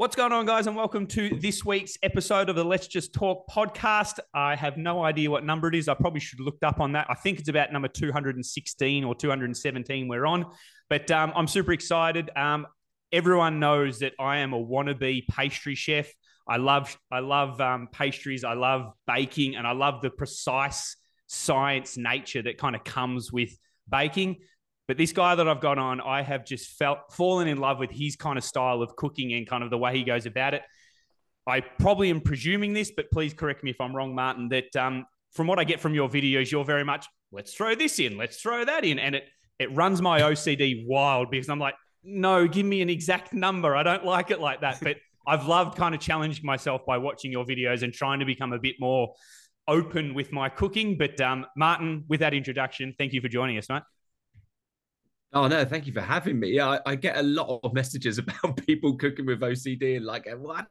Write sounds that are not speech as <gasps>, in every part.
What's going on, guys, and welcome to this week's episode of the Let's Just Talk podcast. I have no idea what number it is. I probably should have looked up on that. I think it's about number 216 or 217 we're on, but um, I'm super excited. Um, everyone knows that I am a wannabe pastry chef. I love I love um, pastries. I love baking, and I love the precise science nature that kind of comes with baking. But this guy that I've got on, I have just felt fallen in love with his kind of style of cooking and kind of the way he goes about it. I probably am presuming this, but please correct me if I'm wrong, Martin. That um, from what I get from your videos, you're very much let's throw this in, let's throw that in, and it it runs my OCD wild because I'm like, no, give me an exact number. I don't like it like that. But <laughs> I've loved kind of challenging myself by watching your videos and trying to become a bit more open with my cooking. But um, Martin, with that introduction, thank you for joining us, mate. Oh no, thank you for having me. Yeah, I, I, get a lot of messages <laughs> about people cooking with OCD and like, what?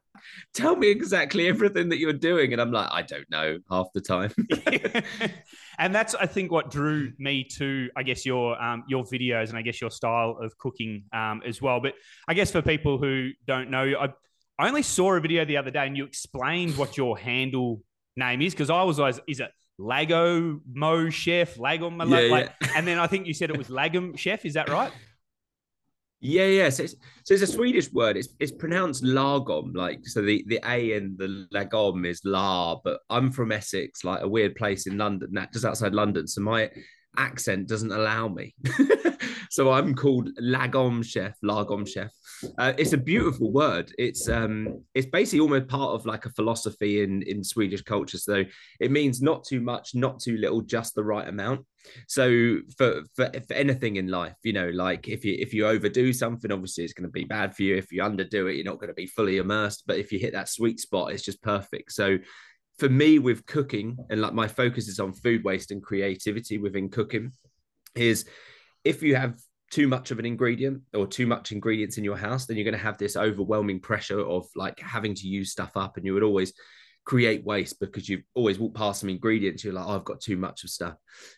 Tell me exactly everything that you're doing, and I'm like, I don't know half the time. <laughs> <laughs> and that's, I think, what drew me to, I guess, your um, your videos and I guess your style of cooking um, as well. But I guess for people who don't know, I, I only saw a video the other day, and you explained what your handle name is because I was always, is it Lago Mo Chef, Lago Mo, yeah, like, yeah. and then I think you said it was Lagom Chef. Is that right? <laughs> Yeah, yeah. So it's, so it's a Swedish word. It's it's pronounced lagom, like so the the a in the lagom is la. But I'm from Essex, like a weird place in London, that just outside London. So my accent doesn't allow me. <laughs> so I'm called Lagom Chef, Lagom Chef. Uh, it's a beautiful word. It's um, it's basically almost part of like a philosophy in in Swedish culture. So it means not too much, not too little, just the right amount. So for for, for anything in life, you know, like if you if you overdo something, obviously it's going to be bad for you. If you underdo it, you're not going to be fully immersed. But if you hit that sweet spot, it's just perfect. So for me with cooking and like my focus is on food waste and creativity within cooking is if you have too much of an ingredient or too much ingredients in your house then you're going to have this overwhelming pressure of like having to use stuff up and you would always create waste because you've always walked past some ingredients you're like oh, i've got too much of stuff.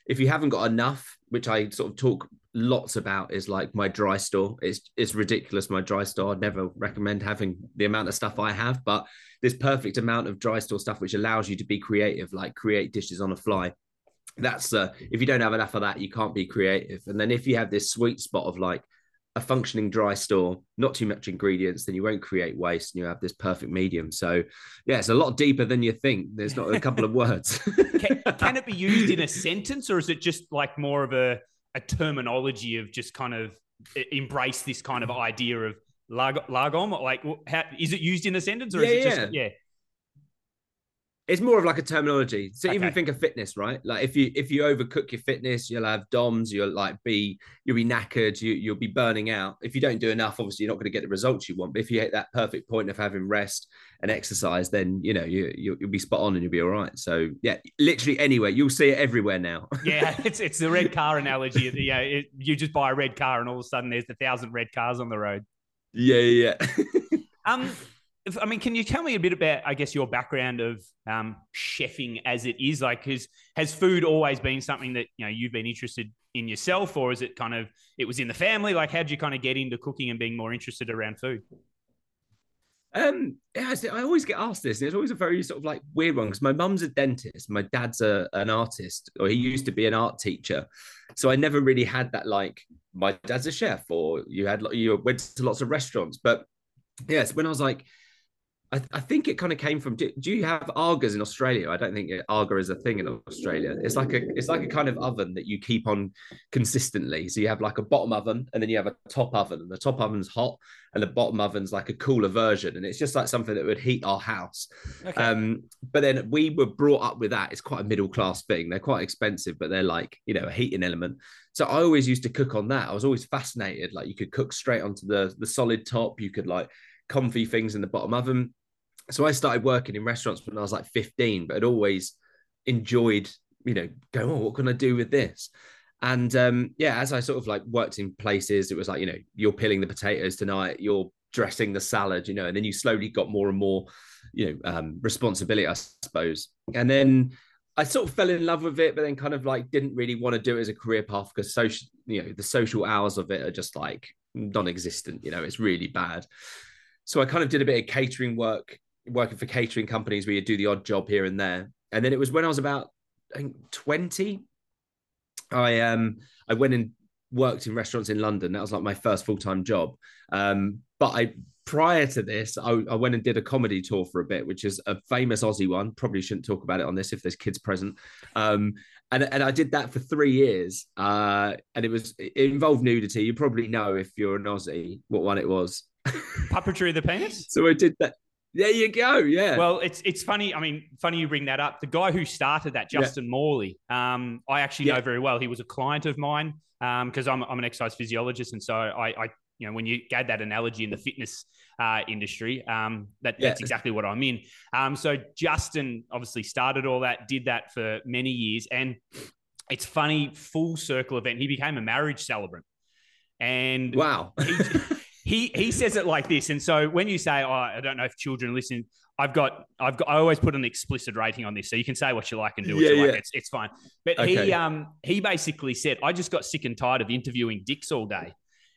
If you haven't got enough which i sort of talk lots about is like my dry store. It's it's ridiculous my dry store. I'd never recommend having the amount of stuff i have but this perfect amount of dry store stuff which allows you to be creative like create dishes on the fly that's uh if you don't have enough of that you can't be creative and then if you have this sweet spot of like a functioning dry store, not too much ingredients, then you won't create waste and you have this perfect medium. So, yeah, it's a lot deeper than you think. There's not a couple of words. <laughs> can, can, it be used in a sentence or is it just like more of a, a terminology of just kind of embrace this kind of idea of lag- lagom? Like, how, is it used in a sentence or yeah, is it yeah. just, yeah? It's more of like a terminology. So okay. even think of fitness, right? Like if you if you overcook your fitness, you'll have DOMS, you'll like be you'll be knackered, you you'll be burning out. If you don't do enough, obviously you're not going to get the results you want. But if you hit that perfect point of having rest and exercise, then you know you you'll, you'll be spot on and you'll be all right. So yeah, literally anywhere you'll see it everywhere now. <laughs> yeah, it's it's the red car analogy. <laughs> Yeah, it, you just buy a red car and all of a sudden there's a thousand red cars on the road. Yeah, yeah. <laughs> um, I mean, can you tell me a bit about, I guess, your background of um, chefing as it is? Like, has has food always been something that you know you've been interested in yourself, or is it kind of it was in the family? Like, how did you kind of get into cooking and being more interested around food? Um, yeah, I always get asked this, and it's always a very sort of like weird one because my mum's a dentist, my dad's a, an artist, or he used to be an art teacher, so I never really had that like my dad's a chef, or you had you went to lots of restaurants, but yes, when I was like I, I think it kind of came from. Do, do, you have Agas in Australia? I don't think Aga is a thing in Australia. It's like a it's like a kind of oven that you keep on consistently. So you have like a bottom oven, and then you have a top oven, and the top oven's hot, and the bottom oven's like a cooler version, and it's just like something that would heat our house. Okay. Um, but then we were brought up with that. It's quite a middle class thing. They're quite expensive, but they're like you know a heating element. So I always used to cook on that. I was always fascinated. Like you could cook straight onto the the solid top. You could like confit things in the bottom oven so I started working in restaurants when I was like 15, but had always enjoyed, you know, going, oh, what can I do with this? And um, yeah, as I sort of like worked in places, it was like, you know, you're peeling the potatoes tonight, you're dressing the salad, you know, and then you slowly got more and more, you know, um, responsibility, I suppose. And then I sort of fell in love with it, but then kind of like didn't really want to do it as a career path because social, you know, the social hours of it are just like non-existent. You know, it's really bad. so I kind of did a bit of catering work, working for catering companies where you do the odd job here and there. And then it was when I was about I think 20, I um I went and worked in restaurants in London. That was like my first full time job. Um, but I prior to this, I, I, went and did a comedy tour for a bit, which is a famous Aussie one. Probably shouldn't talk about it on this if there's kids present. Um, and and I did that for three years. Uh, and it was it involved nudity. You probably know if you're an Aussie what one it was. Puppetry of the penis. <laughs> so I did that. There you go. Yeah. Well, it's it's funny. I mean, funny you bring that up. The guy who started that, Justin yeah. Morley, um, I actually yeah. know very well. He was a client of mine Um, because um, I'm I'm an exercise physiologist, and so I, I you know when you add that analogy in the fitness uh, industry, um, that, yeah. that's exactly what I'm in. Um, so Justin obviously started all that, did that for many years, and it's funny full circle event. He became a marriage celebrant, and wow. he, he he says it like this. And so when you say, "Oh, I don't know if children listen," I've got I've got I always put an explicit rating on this, so you can say what you like and do what yeah, you like. It's it's fine. But okay. he um he basically said, "I just got sick and tired of interviewing dicks all day."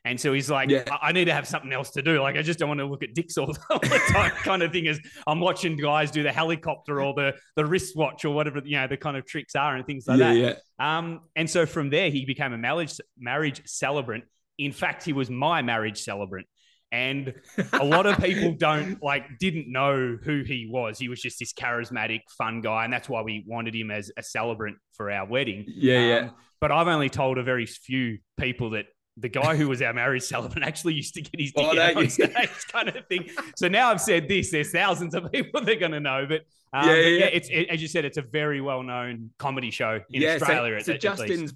And so he's like, yeah. I-, I need to have something else to do. Like, I just don't want to look at dicks all <laughs> the time. kind of thing is, I'm watching guys do the helicopter or the the wristwatch or whatever you know the kind of tricks are and things like yeah, that. Yeah. Um, and so from there, he became a marriage marriage celebrant in fact, he was my marriage celebrant. And <laughs> a lot of people don't like didn't know who he was. He was just this charismatic, fun guy, and that's why we wanted him as a celebrant for our wedding. Yeah, um, yeah. But I've only told a very few people that the guy who was our marriage celebrant actually used to get his dick oh, out on stage, <laughs> kind of thing. So now I've said this, there's thousands of people they're going to know. But um, yeah, yeah, yeah. it's it, as you said, it's a very well known comedy show in yeah, Australia. So, so Justin's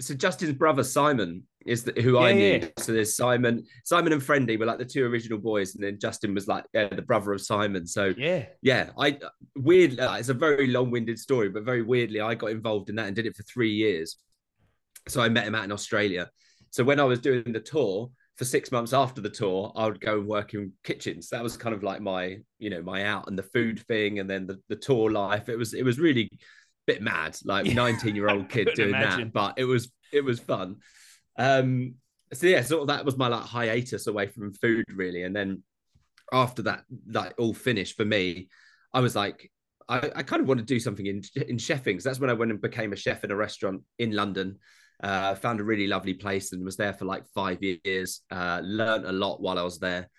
so Justin's brother Simon is the, who yeah, I knew. Yeah. So there's Simon, Simon and Friendy were like the two original boys, and then Justin was like yeah, the brother of Simon. So yeah, yeah. I weird. Uh, it's a very long-winded story, but very weirdly, I got involved in that and did it for three years. So I met him out in Australia. So when I was doing the tour for six months after the tour, I would go and work in kitchens. That was kind of like my, you know, my out and the food thing, and then the, the tour life. It was it was really bit mad, like <laughs> 19 year old kid doing imagine. that, but it was it was fun. Um, so yeah, sort of that was my like hiatus away from food really, and then after that, like all finished for me, I was like, I, I kind of want to do something in in chefing. So that's when I went and became a chef in a restaurant in London. Uh, found a really lovely place and was there for like five years. Uh, learned a lot while I was there,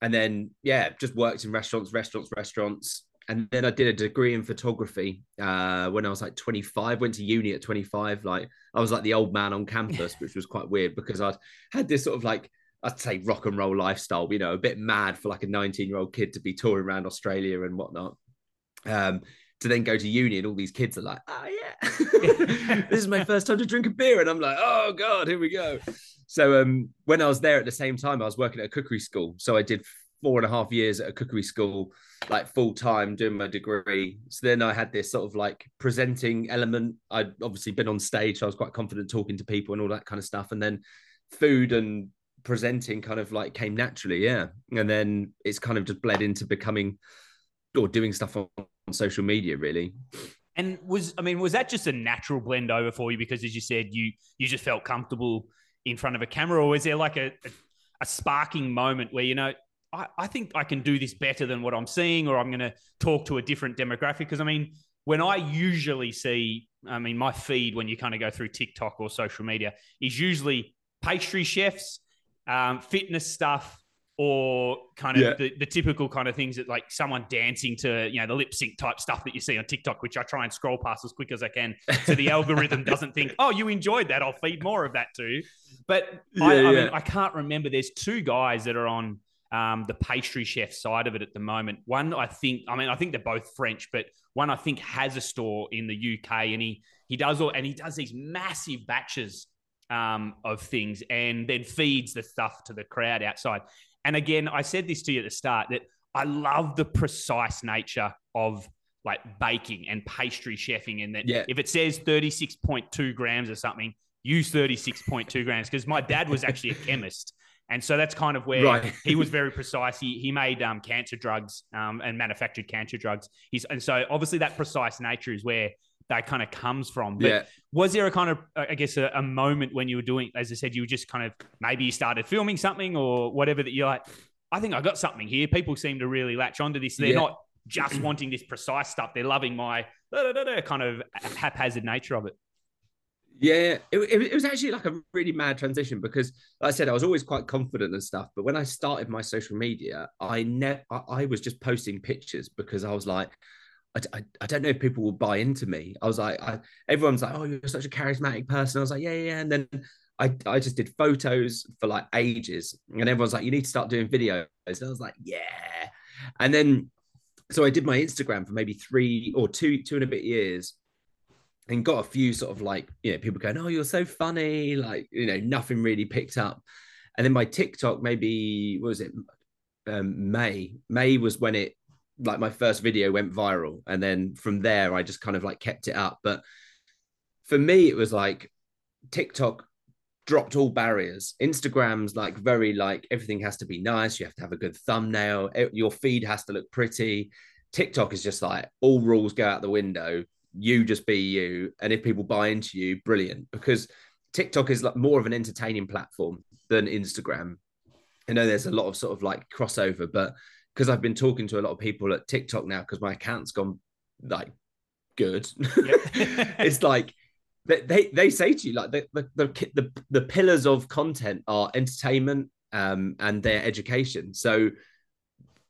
and then yeah, just worked in restaurants, restaurants, restaurants and then I did a degree in photography uh, when I was like 25. Went to uni at 25. Like I was like the old man on campus, which was quite weird because I'd had this sort of like I'd say rock and roll lifestyle. You know, a bit mad for like a 19 year old kid to be touring around Australia and whatnot. Um, to then go to uni and all these kids are like, oh yeah, <laughs> this is my first time to drink a beer, and I'm like, oh god, here we go. So um, when I was there at the same time, I was working at a cookery school. So I did four and a half years at a cookery school, like full time doing my degree. So then I had this sort of like presenting element. I'd obviously been on stage, so I was quite confident talking to people and all that kind of stuff. And then food and presenting kind of like came naturally, yeah. And then it's kind of just bled into becoming or doing stuff on, on social media, really. And was I mean, was that just a natural blend over for you because, as you said, you you just felt comfortable in front of a camera, or was there like a, a a sparking moment where you know I, I think I can do this better than what I'm seeing, or I'm going to talk to a different demographic. Because I mean, when I usually see, I mean, my feed when you kind of go through TikTok or social media is usually pastry chefs, um, fitness stuff, or kind of yeah. the, the typical kind of things that like someone dancing to, you know, the lip sync type stuff that you see on TikTok, which I try and scroll past as quick as I can. So the <laughs> algorithm doesn't think, oh, you enjoyed that. I'll feed more of that too. But yeah, I, I mean, I can't remember. There's two guys that are on um, the pastry chef side of it at the moment. One, I think, I mean, I think they're both French, but one I think has a store in the UK, and he he does all, and he does these massive batches um, of things, and then feeds the stuff to the crowd outside. And again, I said this to you at the start that I love the precise nature of like baking and pastry chefing, and that yeah. if it says thirty six point two grams or something, use thirty six point two grams. Because my dad was actually a chemist. And so that's kind of where right. he was <laughs> very precise. He, he made um, cancer drugs um, and manufactured cancer drugs. He's, and so obviously that precise nature is where that kind of comes from. But yeah. was there a kind of, I guess, a, a, moment when you were doing, as I said, you were just kind of maybe you started filming something or whatever that you're like, I think I got something here. People seem to really latch onto this. They're yeah. not just wanting this precise stuff. They're loving my kind of haphazard nature of it. Yeah, it, it, was actually like a really mad transition because, like I said, I was always quite confident and stuff. But when I started my social media, I never, I, I was just posting pictures because I was like, I, I, I, don't know if people will buy into me. I was like, I, everyone's like, oh, you're such a charismatic person. I was like, yeah, yeah. And then I, I just did photos for like ages. And everyone's like, you need to start doing videos. And I was like, yeah. And then, so I did my Instagram for maybe three or two, two and a bit years and got a few sort of like, you know, people going, oh, you're so funny. Like, you know, nothing really picked up. And then my TikTok, maybe, what was it? Um, May. May was when it like my first video went viral and then from there i just kind of like kept it up but for me it was like tiktok dropped all barriers instagram's like very like everything has to be nice you have to have a good thumbnail your feed has to look pretty tiktok is just like all rules go out the window you just be you and if people buy into you brilliant because tiktok is like more of an entertaining platform than instagram i know there's a lot of sort of like crossover but because I've been talking to a lot of people at TikTok now because my account's gone like good. Yep. <laughs> <laughs> it's like they, they say to you like the, the the the pillars of content are entertainment um and their education. So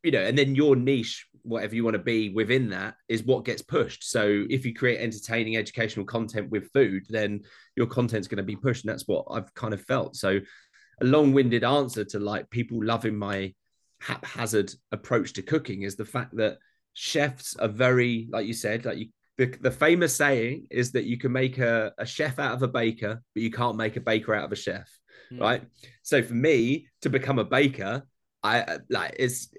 you know, and then your niche, whatever you want to be within that, is what gets pushed. So if you create entertaining, educational content with food, then your content's going to be pushed, and that's what I've kind of felt. So a long-winded answer to like people loving my haphazard approach to cooking is the fact that chefs are very, like you said, like you, the, the famous saying is that you can make a, a chef out of a baker, but you can't make a baker out of a chef, mm. right? So for me to become a baker, I like it's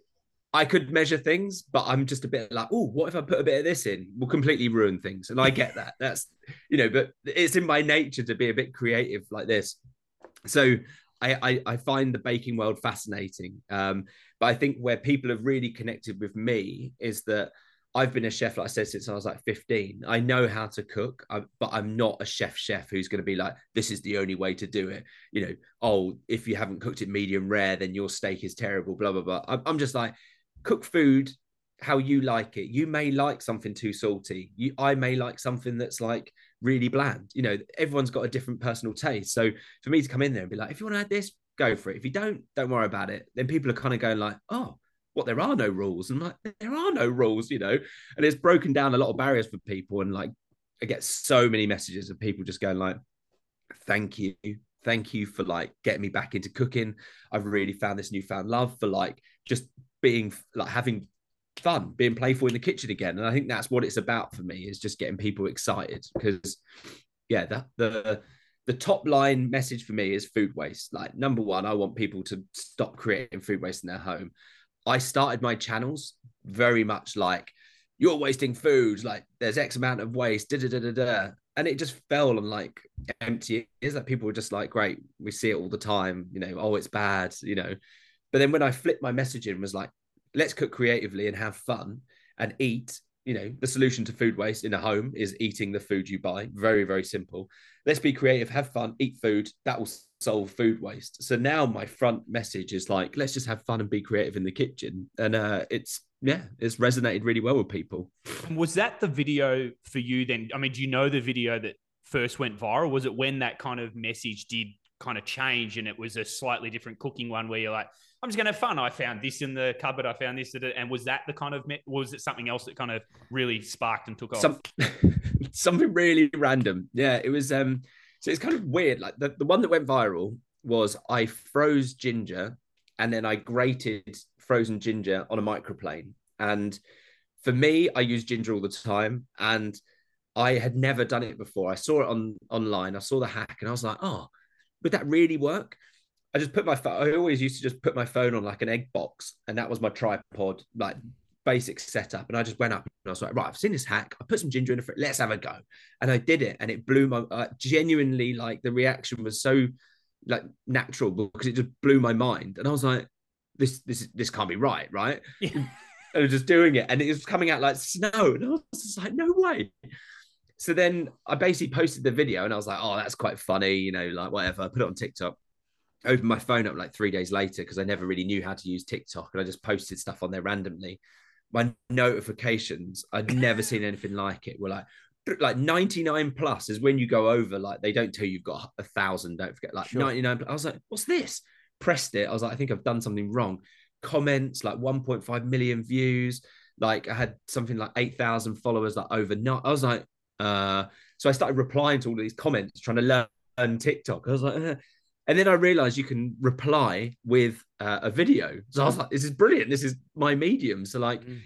I could measure things, but I'm just a bit like, oh, what if I put a bit of this in? Will completely ruin things. And I get <laughs> that. That's you know, but it's in my nature to be a bit creative like this. So I, I, I find the baking world fascinating. Um, but I think where people have really connected with me is that I've been a chef, like I said, since I was like 15. I know how to cook, but I'm not a chef chef who's going to be like, this is the only way to do it. You know, oh, if you haven't cooked it medium rare, then your steak is terrible, blah, blah, blah. I'm, I'm just like, cook food how you like it. You may like something too salty. You, I may like something that's like really bland. You know, everyone's got a different personal taste. So for me to come in there and be like, if you want to add this, go for it. If you don't, don't worry about it. Then people are kind of going like, oh, what? There are no rules. And I'm like, there are no rules, you know. And it's broken down a lot of barriers for people. And like, I get so many messages of people just going like, thank you, thank you for like getting me back into cooking. I've really found this newfound love for like just being like having fun, being playful in the kitchen again. And I think that's what it's about for me is just getting people excited because yeah, the the the top line message for me is food waste. Like number one, I want people to stop creating food waste in their home. I started my channels very much like you're wasting food, like there's X amount of waste, da da da da da. And it just fell on like empty ears. That people were just like, great, we see it all the time, you know, oh, it's bad, you know. But then when I flipped my messaging was like, let's cook creatively and have fun and eat you know. The solution to food waste in a home is eating the food you buy. Very very simple. Let's be creative have fun eat food that will solve food waste. So now my front message is like let's just have fun and be creative in the kitchen. And uh it's yeah it's resonated really well with people was that the video for you then i mean do you know the video that first went viral was it when that kind of message did kind of change and it was a slightly different cooking one where you're like I'm just going to have fun. I found this in the cupboard. I found this, and was that the kind of was it something else that kind of really sparked and took off? Some, <laughs> something really random. Yeah, it was. Um, so it's kind of weird. Like the, the one that went viral was I froze ginger, and then I grated frozen ginger on a microplane. And for me, I use ginger all the time, and I had never done it before. I saw it on online. I saw the hack, and I was like, oh, would that really work? I just put my phone. I always used to just put my phone on like an egg box, and that was my tripod, like basic setup. And I just went up and I was like, right, I've seen this hack. I put some ginger in it. Let's have a go. And I did it, and it blew my uh, genuinely like the reaction was so like natural because it just blew my mind. And I was like, this this this can't be right, right? <laughs> Yeah. and I was just doing it, and it was coming out like snow, and I was just like, no way. So then I basically posted the video, and I was like, oh, that's quite funny, you know, like whatever. I put it on TikTok opened my phone up like three days later because I never really knew how to use TikTok and I just posted stuff on there randomly. My notifications, I'd never seen anything like it. Were like like 99 plus is when you go over, like they don't tell you you've got a thousand, don't forget, like sure. 99. I was like, what's this? Pressed it. I was like, I think I've done something wrong. Comments like 1.5 million views. Like I had something like 8,000 followers like overnight. I was like, uh, so I started replying to all these comments, trying to learn TikTok. I was like, uh. and then I realized you can reply with uh, a video. So I was like, this is brilliant. This is my medium. So like, mm.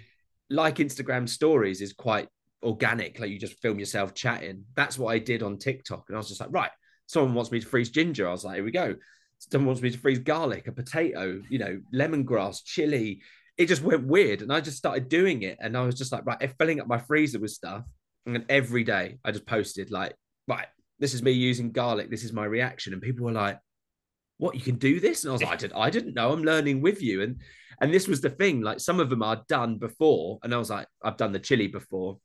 like Instagram stories is quite organic. Like you just film yourself chatting. That's what I did on TikTok. And I was just like, right, someone wants me to freeze ginger. I was like, here we go. Someone wants me to freeze garlic, a potato, you know, lemongrass, chili. It just went weird. And I just started doing it. And I was just like, right, filling up my freezer with stuff. And every day I just posted like, right, this is me using garlic. This is my reaction. And people were like, what you can do this? And I was like, I didn't, I didn't know. I'm learning with you. And and this was the thing. Like some of them are done before, and I was like, I've done the chili before,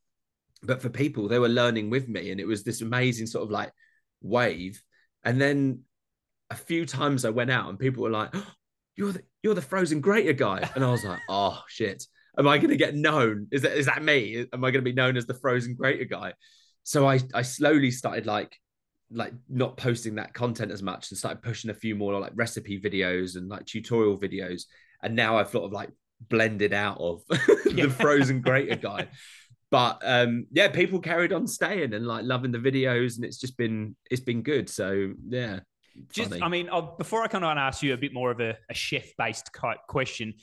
but for people, they were learning with me, and it was this amazing sort of like wave. And then a few times I went out, and people were like, oh, <gasps> "You're the you're the frozen grater guy," and I was like, <laughs> "Oh shit." am I going to get known? Is that is that me? Am I going to be known as the frozen grater guy? So I I slowly started like like not posting that content as much and started pushing a few more like recipe videos and like tutorial videos. And now I've sort of like blended out of <laughs> the frozen grater <laughs> guy. But um yeah, people carried on staying and like loving the videos, and it's just been it's been good. So yeah. Just, funny. I mean, I'll, before I kind of ask you a bit more of a, a chef-based question,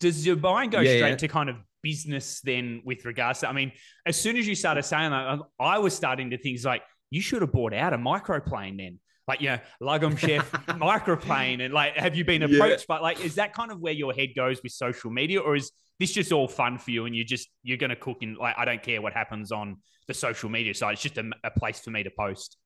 does your mind go yeah, straight yeah. to kind of business then with regards to? I mean, as soon as you started saying that, um, I was starting to think like you should have bought out a microplane then. Like, you know, Lagom Chef <laughs> microplane. And like, have you been approached? Yeah. But like, is that kind of where your head goes with social media? Or is this just all fun for you and you just, you're going to cook in, like, I don't care what happens on the social media side. It's just a, a place for me to post.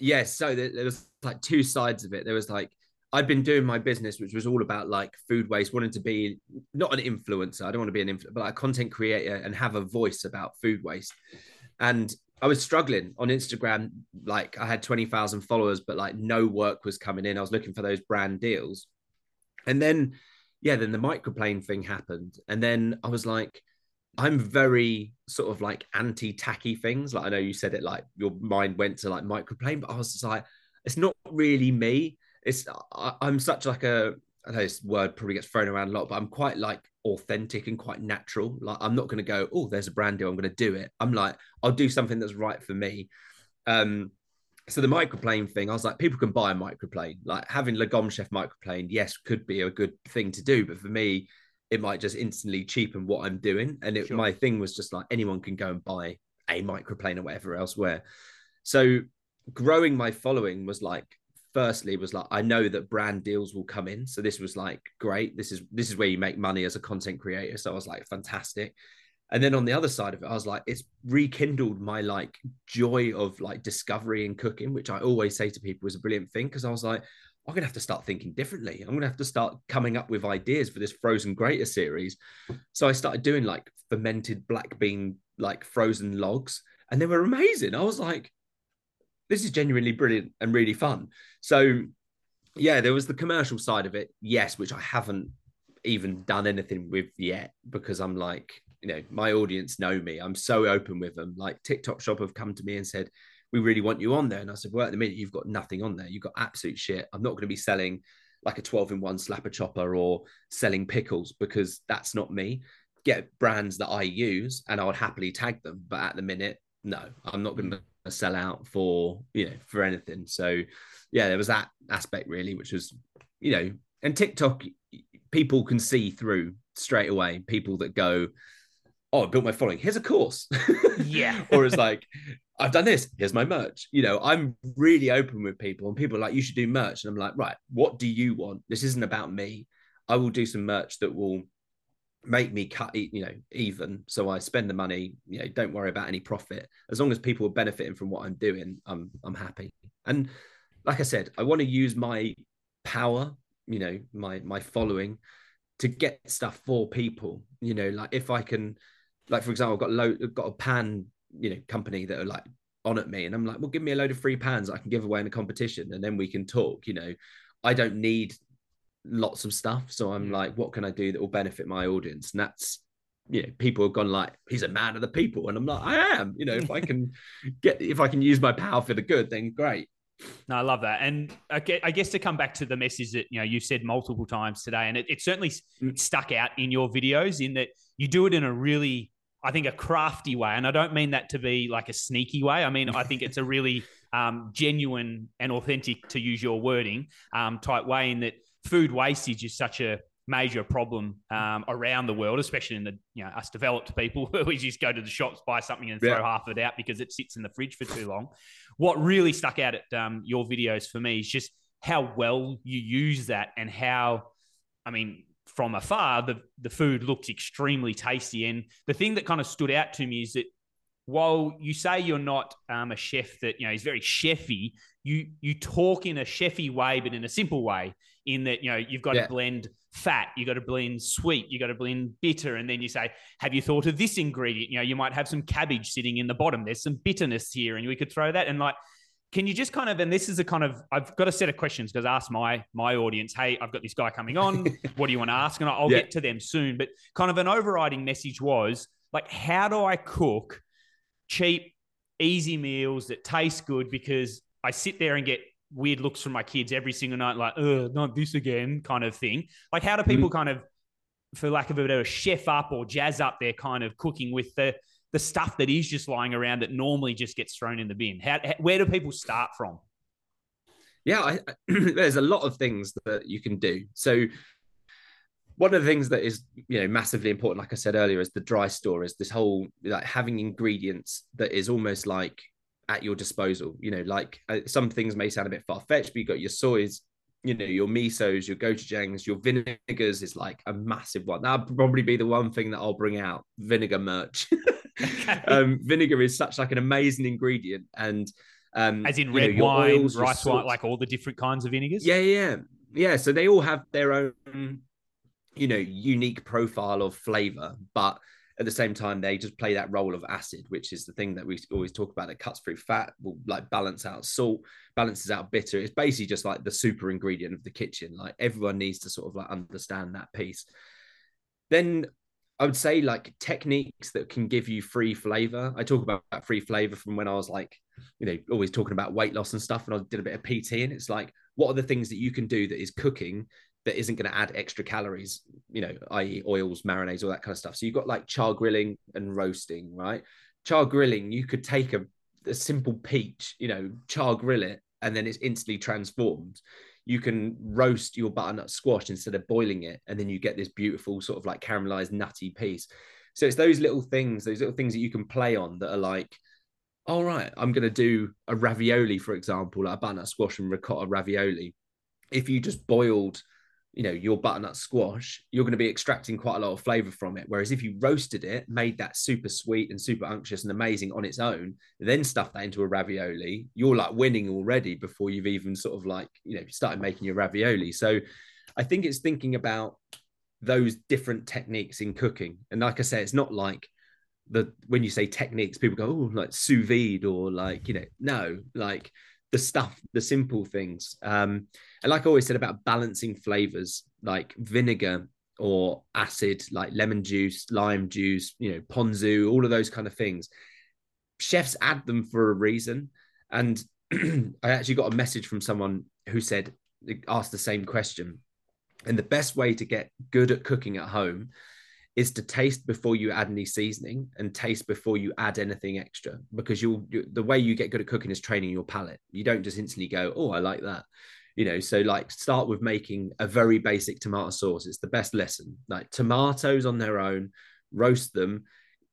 Yes. So there, there was like two sides of it. There was like, I'd been doing my business, which was all about like food waste, wanting to be not an influencer. I don't want to be an influencer, but like a content creator and have a voice about food waste. And I was struggling on Instagram. Like I had 20,000 followers, but like no work was coming in. I was looking for those brand deals. And then, yeah, then the microplane thing happened. And then I was like, I'm very sort of like anti tacky things. Like I know you said it like your mind went to like microplane, but I was just like, it's not really me it's I, am such like a I know this word probably gets thrown around a lot, but I'm quite like authentic and quite natural. Like I'm not going to go, oh, there's a brand deal, I'm going to do it. I'm like, I'll do something that's right for me. Um, so the microplane thing, I was like, people can buy a microplane. Like having Lagom Chef microplane, yes, could be a good thing to do, but for me, it might just instantly cheapen what I'm doing. And it, sure. my thing was just like anyone can go and buy a microplane or whatever elsewhere. So growing my following was like firstly was like i know that brand deals will come in so this was like great this is this is where you make money as a content creator so i was like fantastic and then on the other side of it i was like it's rekindled my like joy of like discovery and cooking which i always say to people is a brilliant thing because i was like i'm gonna have to start thinking differently i'm gonna have to start coming up with ideas for this frozen grater series so i started doing like fermented black bean like frozen logs and they were amazing i was like this is genuinely brilliant and really fun. So, yeah, there was the commercial side of it, yes, which I haven't even done anything with yet because I'm like, you know, my audience know me. I'm so open with them. Like TikTok Shop have come to me and said, we really want you on there. And I said, well, at the minute, you've got nothing on there. You've got absolute shit. I'm not going to be selling like a 12 in one slapper chopper or selling pickles because that's not me. Get brands that I use and I would happily tag them. But at the minute, no, I'm not going to sell out for you know for anything. So yeah, there was that aspect really, which was you know, and TikTok people can see through straight away. People that go, oh, I built my following. Here's a course. Yeah. <laughs> or it's like, I've done this. Here's my merch. You know, I'm really open with people, and people are like, you should do merch. And I'm like, right, what do you want? This isn't about me. I will do some merch that will make me cut you know even so i spend the money you know don't worry about any profit as long as people are benefiting from what i'm doing i'm i'm happy and like i said i want to use my power you know my my following to get stuff for people you know like if i can like for example i've got low got a pan you know company that are like on at me and I'm like, well, give me a load of free pans I can give away in a competition and then we can talk. You know, I don't need lots of stuff. So I'm mm. like, what can I do that will benefit my audience? And that's you know, people have gone like, he's a man of the people. And I'm like, I am, you know, if I can <laughs> get if I can use my power for the good, then great. No, I love that. And I guess to come back to the message that, you know, you've said multiple times today, and it, it certainly mm. stuck out in your videos in that you do it in a really, I think, a crafty way. And I don't mean that to be like a sneaky way. I mean, I think it's a really <laughs> um, genuine and authentic, to use your wording, um, type way in that food wastage is such a major problem um, around the world, especially in the you know us developed people <laughs> where we just go to the shops, buy something, and throw yeah. half of it out because it sits in the fridge for too long. What really stuck out at um, your videos for me is just how well you use that and how, I mean, from afar, the the food looks extremely tasty. And the thing that kind of stood out to me is that while you say you're not um, a chef that you know is very chefy, you you talk in a chefy way, but in a simple way. In that you know you've got yeah. to blend fat, you've got to blend sweet, you've got to blend bitter, and then you say, "Have you thought of this ingredient?" You know, you might have some cabbage sitting in the bottom. There's some bitterness here, and we could throw that. And like, can you just kind of? And this is a kind of I've got a set of questions because I asked my my audience, "Hey, I've got this guy coming on. <laughs> what do you want to ask?" And I'll yeah. get to them soon. But kind of an overriding message was like, how do I cook cheap, easy meals that taste good? Because I sit there and get weird looks from my kids every single night, like, oh, not this again, kind of thing. Like, how do people mm-hmm. kind of, for lack of a better, chef up or jazz up their kind of cooking with the the stuff that is just lying around that normally just gets thrown in the bin? How, where do people start from? Yeah, I, <clears throat> there's a lot of things that you can do. So one of the things that is you know massively important like i said earlier is the dry store is this whole like having ingredients that is almost like at your disposal. You know, like uh, some things may sound a bit far fetched, but you got your soys, you know, your misos, your gochujangs, your vinegars is like a massive one. That'll probably be the one thing that I'll bring out vinegar merch. <laughs> okay. <laughs> um, vinegar is such like an amazing ingredient, and um, as in red know, wine, rice wine, like all the different kinds of vinegars. Yeah, yeah, yeah. So they all have their own, you know, unique profile of flavor, but at the same time they just play that role of acid which is the thing that we always talk about that cuts through fat will like balance out salt balances out bitter it's basically just like the super ingredient of the kitchen like everyone needs to sort of like understand that piece then I would say like techniques that can give you free flavor. I talk about free flavor from when I was like, you know, always talking about weight loss and stuff. And I did a bit of PT, and it's like, what are the things that you can do that is cooking that isn't going to add extra calories, you know, i.e., oils, marinades, all that kind of stuff. So you've got like char grilling and roasting, right? Char grilling, you could take a, a simple peach, you know, char grill it, and then it's instantly transformed. You can roast your butternut squash instead of boiling it, and then you get this beautiful sort of like caramelized nutty piece. So it's those little things, those little things that you can play on that are like, all right, I'm going to do a ravioli, for example, like a butternut squash and ricotta ravioli. If you just boiled you know your butternut squash you're going to be extracting quite a lot of flavor from it. Whereas if you roasted it made that super sweet and super unctuous and amazing on its own then stuff that into a ravioli you're like winning already before you've even sort of like you know started making your ravioli. So i think it's thinking about those different techniques in cooking. And like i say it's not like the when you say techniques people go oh like sous vide or like you know no like the stuff, the simple things. Um, and like I always said about balancing flavors, like vinegar or acid, like lemon juice, lime juice, you know, ponzu, all of those kind of things. Chefs add them for a reason. And <clears throat> I actually got a message from someone who said, asked the same question. And the best way to get good at cooking at home is to taste before you add any seasoning and taste before you add anything extra because you'll you, the way you get good at cooking is training your palate. You don't just instantly go oh i like that. You know so like start with making a very basic tomato sauce. It's the best lesson. Like tomatoes on their own roast them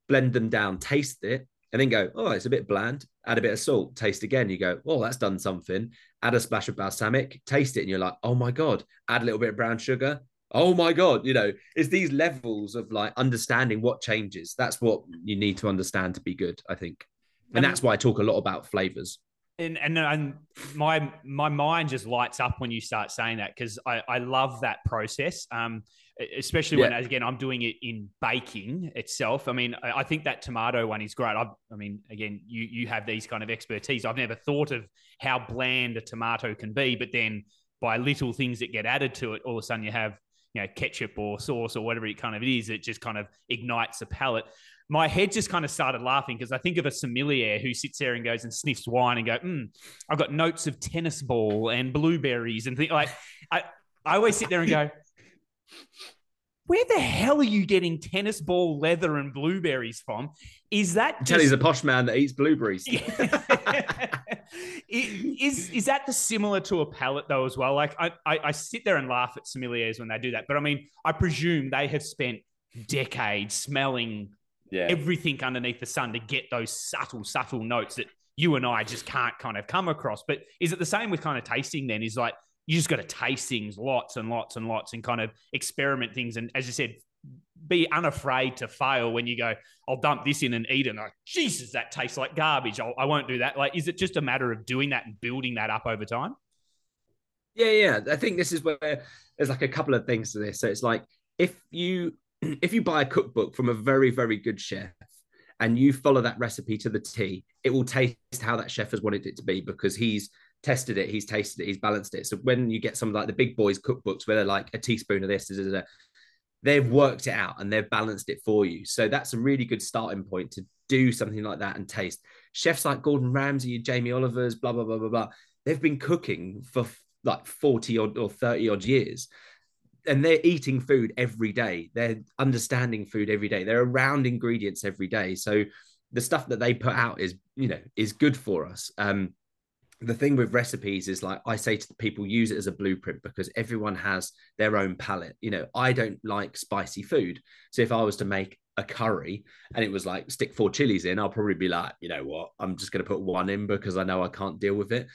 blend them down taste it and then go oh it's a bit bland. Add a bit of salt taste again. You go oh that's done something. Add a splash of balsamic taste it and you're like oh my god. Add a little bit of brown sugar oh my god you know it's these levels of like understanding what changes that's what you need to understand to be good i think and that's why i talk a lot about flavors and, and and my my mind just lights up when you start saying that because I, I love that process. Um, especially when again I'm doing it in baking itself. I mean, I, I think that tomato one is great. I, I mean, again, you you have these kind of expertise. I've never thought of how bland a tomato can be, but then by little things that get added to it, all of a sudden you have you know ketchup or sauce or whatever it kind of is. It just kind of ignites the palate my head just kind of started laughing because I think of a sommelier who sits there and goes and sniffs wine and go, mm, I've got notes of tennis ball and blueberries and things like I, I always sit there and go, where the hell are you getting tennis ball leather and blueberries from? Is that just... he's a posh man that eats blueberries? <laughs> is is that the similar to a palate though as well? Like I, I, I sit there and laugh at sommeliers when they do that, but I mean I presume they have spent decades smelling yeah. everything underneath the sun to get those subtle, subtle notes that you and I just can't kind of come across. But is it the same with kind of tasting then? Is like you just got to taste things lots and lots and lots and kind of experiment things. And as you said, be unafraid to fail when you go, I'll dump this in and eat it. And like, Jesus, that tastes like garbage. I'll, I will not do that. Like, is it just a matter of doing that and building that up over time? Yeah, yeah. I think this is where there's like a couple of things to this. So it's like if you <clears throat> if you buy a cookbook from a very, very good chef and you follow that recipe to the T, it will taste how that chef has wanted it to be because he's tested it, he's tasted it, he's balanced it. So when you get some like the big boys cookbooks where they're like a teaspoon of this, they've worked it out and they've balanced it for you. So that's a really good starting point to do something like that and taste. Chefs like Gordon Ramsay, and Jamie Oliver's, blah, blah, blah, blah, blah. They've been cooking for like 40 odd or 30 odd years and they're eating food every day. They're understanding food every day. They're around ingredients every day. So the stuff that they put out is, you know, is good for us. Um, the thing with recipes is like I say to the people, use it as a blueprint because everyone has their own palate. You know, I don't like spicy food. So if I was to make a curry and it was like stick four chilies in, I'll probably be like, you know what, I'm just going to put one in because I know I can't deal with it.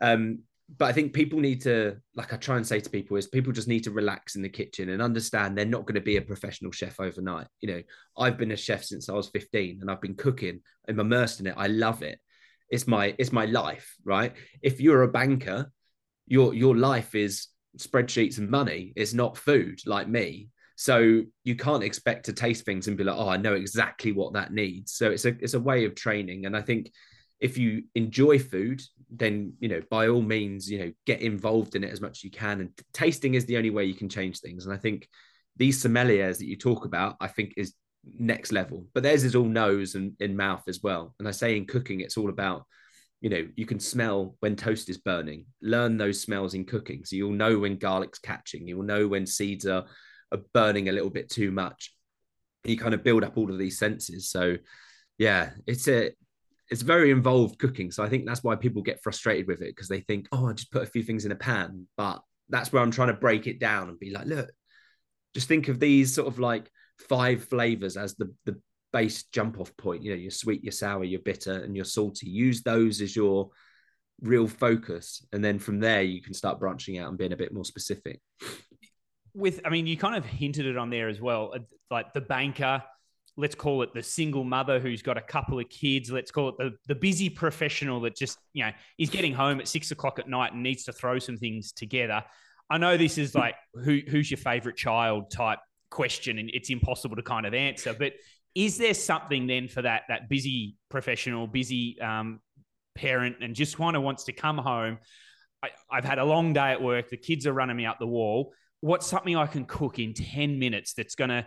Um, but I think people need to, like I try and say to people, is people just need to relax in the kitchen and understand they're not going to be a professional chef overnight. You know, I've been a chef since I was 15 and I've been cooking. I'm immersed in it. I love it. It's my it's my life, right? If you're a banker, your your life is spreadsheets and money. It's not food like me. So you can't expect to taste things and be like, oh, I know exactly what that needs. So it's a it's a way of training. And I think if you enjoy food, then you know by all means, you know get involved in it as much as you can. And tasting is the only way you can change things. And I think these sommeliers that you talk about, I think is next level. But theirs is all nose and in mouth as well. And I say in cooking, it's all about you know you can smell when toast is burning. Learn those smells in cooking, so you'll know when garlic's catching. You'll know when seeds are are burning a little bit too much. You kind of build up all of these senses. So yeah, it's a it's very involved cooking. So I think that's why people get frustrated with it because they think, oh, I just put a few things in a pan. But that's where I'm trying to break it down and be like, look, just think of these sort of like five flavors as the the base jump off point. You know, your sweet, your sour, your bitter, and your salty. Use those as your real focus, and then from there you can start branching out and being a bit more specific. With, I mean, you kind of hinted it on there as well, uh, like the banker let's call it the single mother who's got a couple of kids. Let's call it the, the busy professional that just, you know, is getting home at six o'clock at night and needs to throw some things together. I know this is like who, who's your favorite child type question and it's impossible to kind of answer, but is there something then for that, that busy professional, busy um, parent and just kind of wants to come home? I, I've had a long day at work. The kids are running me up the wall. What's something I can cook in 10 minutes that's going to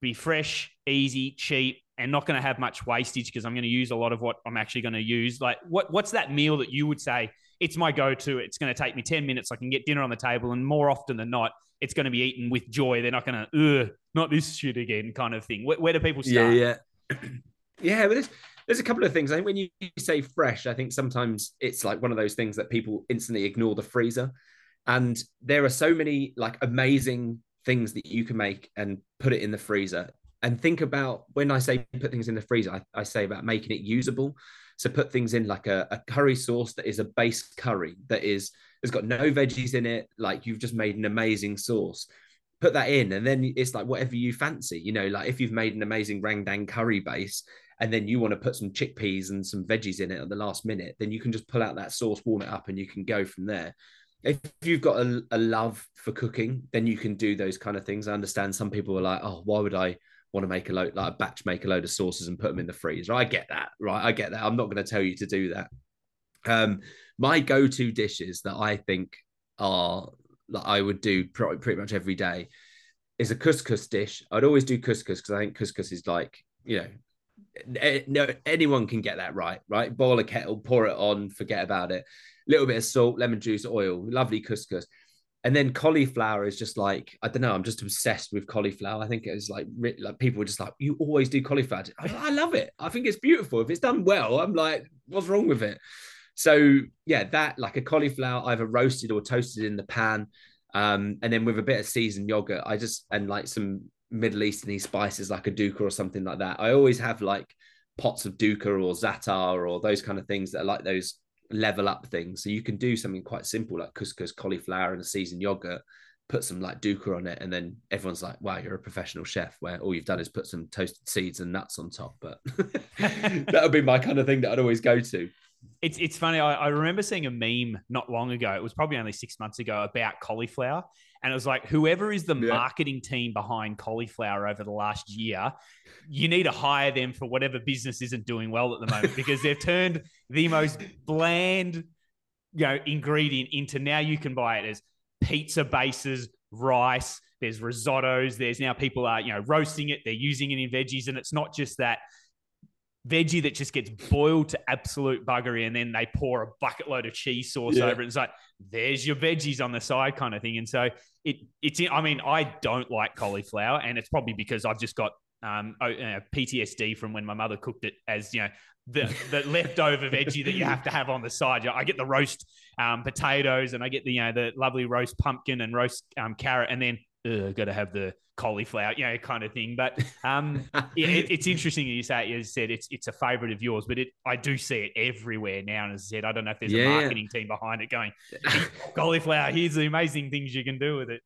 be fresh, easy, cheap, and not going to have much wastage because I'm going to use a lot of what I'm actually going to use. Like, what what's that meal that you would say it's my go-to? It's going to take me ten minutes. I can get dinner on the table, and more often than not, it's going to be eaten with joy. They're not going to, ugh, not this shit again, kind of thing. Where, where do people start? Yeah, yeah, <clears throat> yeah. But there's there's a couple of things. I think when you say fresh, I think sometimes it's like one of those things that people instantly ignore the freezer. And there are so many like amazing things that you can make and put it in the freezer. And think about when I say put things in the freezer, I, I say about making it usable. So put things in like a, a curry sauce that is a base curry that is has got no veggies in it, like you've just made an amazing sauce. put that in, and then it's like whatever you fancy. You know, like if you've made an amazing rendang curry base, and then you want to put some chickpeas and some veggies in it at the last minute, then you can just pull out that sauce, warm it up, and you can go from there. If you've got a, a love for cooking, then you can do those kind of things. I understand some people are like, oh, why would I want to make a load, like a batch, make a load of sauces and put them in the freezer? I get that, right? I get that. I'm not going to tell you to do that. Um, my go-to dishes that I think are that I would do pretty much every day is a couscous dish. I'd always do couscous because I think couscous is like you know no anyone can get that right right boil a kettle pour it on forget about it little bit of salt lemon juice oil lovely couscous and then cauliflower is just like I don't know. I'm just obsessed with cauliflower. I think it was like like people were just like, you always do cauliflower. I, I, love it. I think it's beautiful. If it's done well, I'm like, what's wrong with it? So yeah, that like a cauliflower either roasted or toasted in the pan, um, and then with a bit of seasoned yogurt. I just and like some Middle Eastern spices like a dukkha or something like that. I always have like pots of dukkha or za'atar or those kind of things that are like those level up things. So you can do something quite simple like couscous, cauliflower, and a seasoned yogurt. Put some like dukkha on it, and then everyone's like, "Wow, you're a professional chef." Where all you've done is put some toasted seeds and nuts on top. But <laughs> that would be my kind of thing that I'd always go to. It's it's funny. I, I remember seeing a meme not long ago. It was probably only six months ago about cauliflower, and it was like, whoever is the yeah. marketing team behind cauliflower over the last year, you need to hire them for whatever business isn't doing well at the moment because they've turned the most bland, you know, ingredient into now you can buy it as pizza bases, rice. There's risottos. There's now people are you know roasting it. They're using it in veggies, and it's not just that veggie that just gets boiled to absolute buggery and then they pour a bucket load of cheese sauce yeah. over it. It's like, there's your veggies on the side kind of thing. And so it it's I mean, I don't like cauliflower and it's probably because I've just got um, uh, PTSD from when my mother cooked it as, you know, the, the <laughs> leftover veggie that you have to have on the side. I get the roast um, potatoes and I get the, you know, the lovely roast pumpkin and roast um, carrot and then got to have the cauliflower, you know, kind of thing. But <laughs> um, yeah, it, it's interesting you say, you said it's it's a favorite of yours, but it I do see it everywhere now. And as I said, I don't know if there's yeah. a marketing team behind it going cauliflower. Here's the amazing things you can do with it.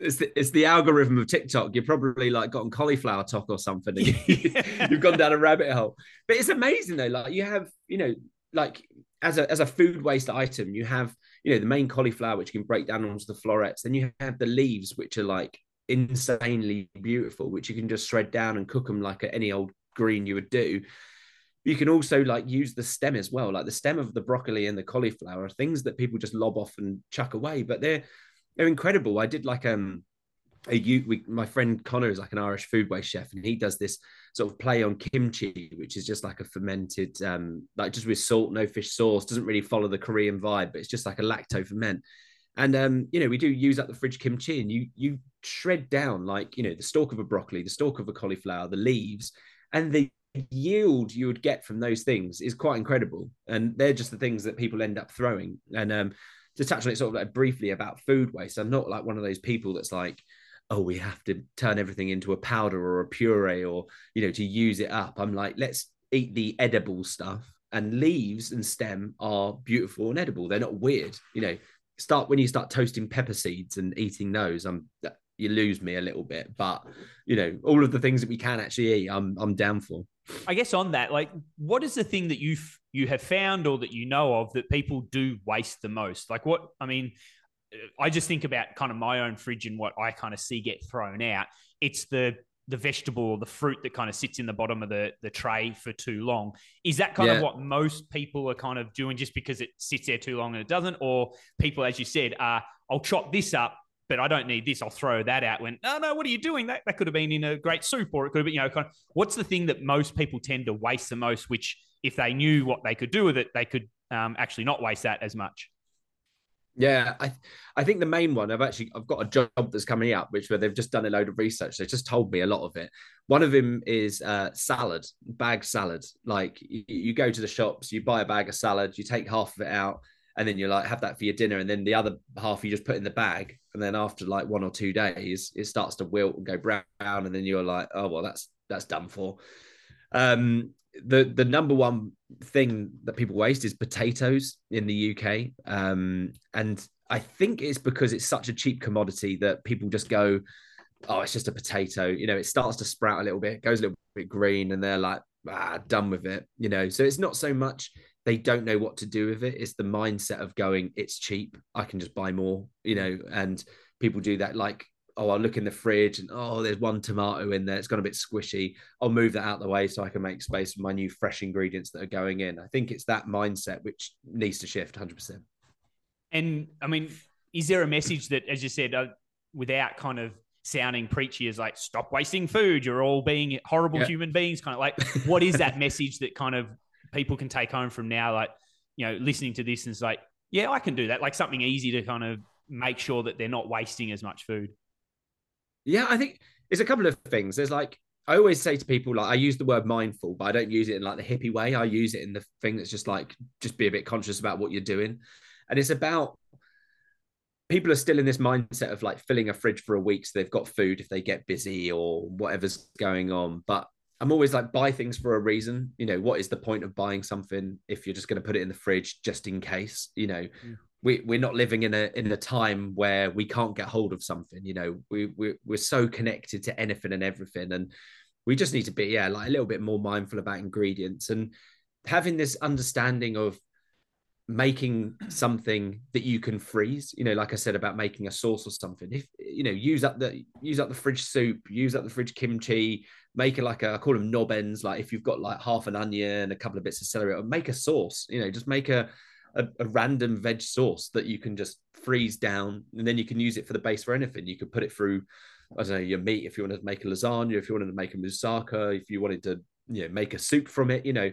It's the, it's the algorithm of TikTok. You're probably like gotten cauliflower talk or something. <laughs> You've gone down a rabbit hole. But it's amazing though. Like you have, you know, like as a as a food waste item, you have you know the main cauliflower which can break down onto the florets. Then you have the leaves which are like insanely beautiful, which you can just shred down and cook them like any old green you would do. You can also like use the stem as well, like the stem of the broccoli and the cauliflower are things that people just lob off and chuck away, but they're they're incredible. I did like um a we, my friend Conor is like an Irish food waste chef, and he does this sort of play on kimchi, which is just like a fermented, um, like just with salt, no fish sauce. Doesn't really follow the Korean vibe, but it's just like a lacto ferment. And um, you know, we do use up the fridge kimchi, and you you shred down like you know the stalk of a broccoli, the stalk of a cauliflower, the leaves, and the yield you would get from those things is quite incredible. And they're just the things that people end up throwing. And um, to touch on it sort of like briefly about food waste, I'm not like one of those people that's like, oh, we have to turn everything into a powder or a puree or you know to use it up. I'm like, let's eat the edible stuff. And leaves and stem are beautiful and edible. They're not weird. You know, start when you start toasting pepper seeds and eating those. I'm you lose me a little bit, but you know, all of the things that we can actually eat, I'm I'm down for. I guess on that, like, what is the thing that you you have found or that you know of that people do waste the most? Like, what I mean, I just think about kind of my own fridge and what I kind of see get thrown out. It's the the vegetable or the fruit that kind of sits in the bottom of the, the tray for too long. Is that kind yeah. of what most people are kind of doing just because it sits there too long and it doesn't? Or people, as you said, are, I'll chop this up, but I don't need this. I'll throw that out when, no, no, what are you doing? That, that could have been in a great soup or it could have been, you know, kind of, what's the thing that most people tend to waste the most, which if they knew what they could do with it, they could um, actually not waste that as much? Yeah, I I think the main one I've actually I've got a job that's coming up, which where they've just done a load of research. They just told me a lot of it. One of them is uh, salad, bag salad. Like you, you go to the shops, you buy a bag of salad, you take half of it out, and then you like have that for your dinner, and then the other half you just put in the bag, and then after like one or two days, it starts to wilt and go brown, and then you're like, oh well, that's that's done for. Um, the the number one thing that people waste is potatoes in the UK, um, and I think it's because it's such a cheap commodity that people just go, oh, it's just a potato. You know, it starts to sprout a little bit, goes a little bit green, and they're like, ah, done with it. You know, so it's not so much they don't know what to do with it. It's the mindset of going, it's cheap. I can just buy more, you know, and people do that. Like, oh, I'll look in the fridge and oh, there's one tomato in there. It's gone a bit squishy. I'll move that out the way so I can make space for my new fresh ingredients that are going in. I think it's that mindset which needs to shift 100%. And I mean, is there a message that, as you said, uh, without kind of sounding preachy as like stop wasting food you're all being horrible human beings kind of like what is that <laughs> message that kind of people can take home from now, like, you know, listening to this and it's like, yeah, I can do that. Like something easy to kind of make sure that they're not wasting as much food. Yeah, I think there's a couple of things. There's like, I always say to people, like, I use the word mindful, but I don't use it in like the hippie way. I use it in the thing that's just like, just be a bit conscious about what you're doing. And it's about people are still in this mindset of like filling a fridge for a week so they've got food if they get busy or whatever's going on. But I'm always like buy things for a reason. You know, what is the point of buying something if you're just going to put it in the fridge just in case? You know, mm. We we're not living in a in a time where we can't get hold of something. You know, we we we're so connected to anything and everything, and we just need to be yeah like a little bit more mindful about ingredients and having this understanding of making something that you can freeze you know like i said about making a sauce or something if you know use up the use up the fridge soup use up the fridge kimchi make it like a I call them knob ends like if you've got like half an onion a couple of bits of celery or make a sauce you know just make a, a, a random veg sauce that you can just freeze down and then you can use it for the base for anything you could put it through i don't know your meat if you wanted to make a lasagna if you wanted to make a moussaka if you wanted to you know make a soup from it you know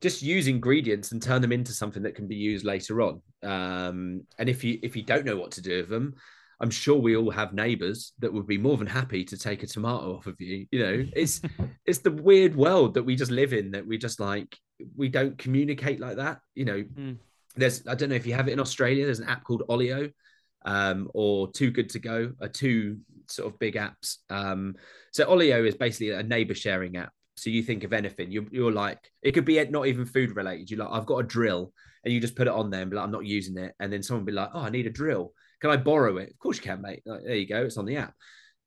just use ingredients and turn them into something that can be used later on. Um, and if you if you don't know what to do with them, I'm sure we all have neighbors that would be more than happy to take a tomato off of you. You know, it's <laughs> it's the weird world that we just live in that we just like we don't communicate like that. You know, mm. There's I don't know if you have it in Australia. There's an app called Olio, um, or Too Good to Go, are two sort of big apps. Um, so Olio is basically a neighbor sharing app. So you think of anything, you're, you're like, it could be not even food related. You're like, I've got a drill, and you just put it on there and be like, I'm not using it. And then someone be like, Oh, I need a drill. Can I borrow it? Of course you can, mate. Like, there you go. It's on the app.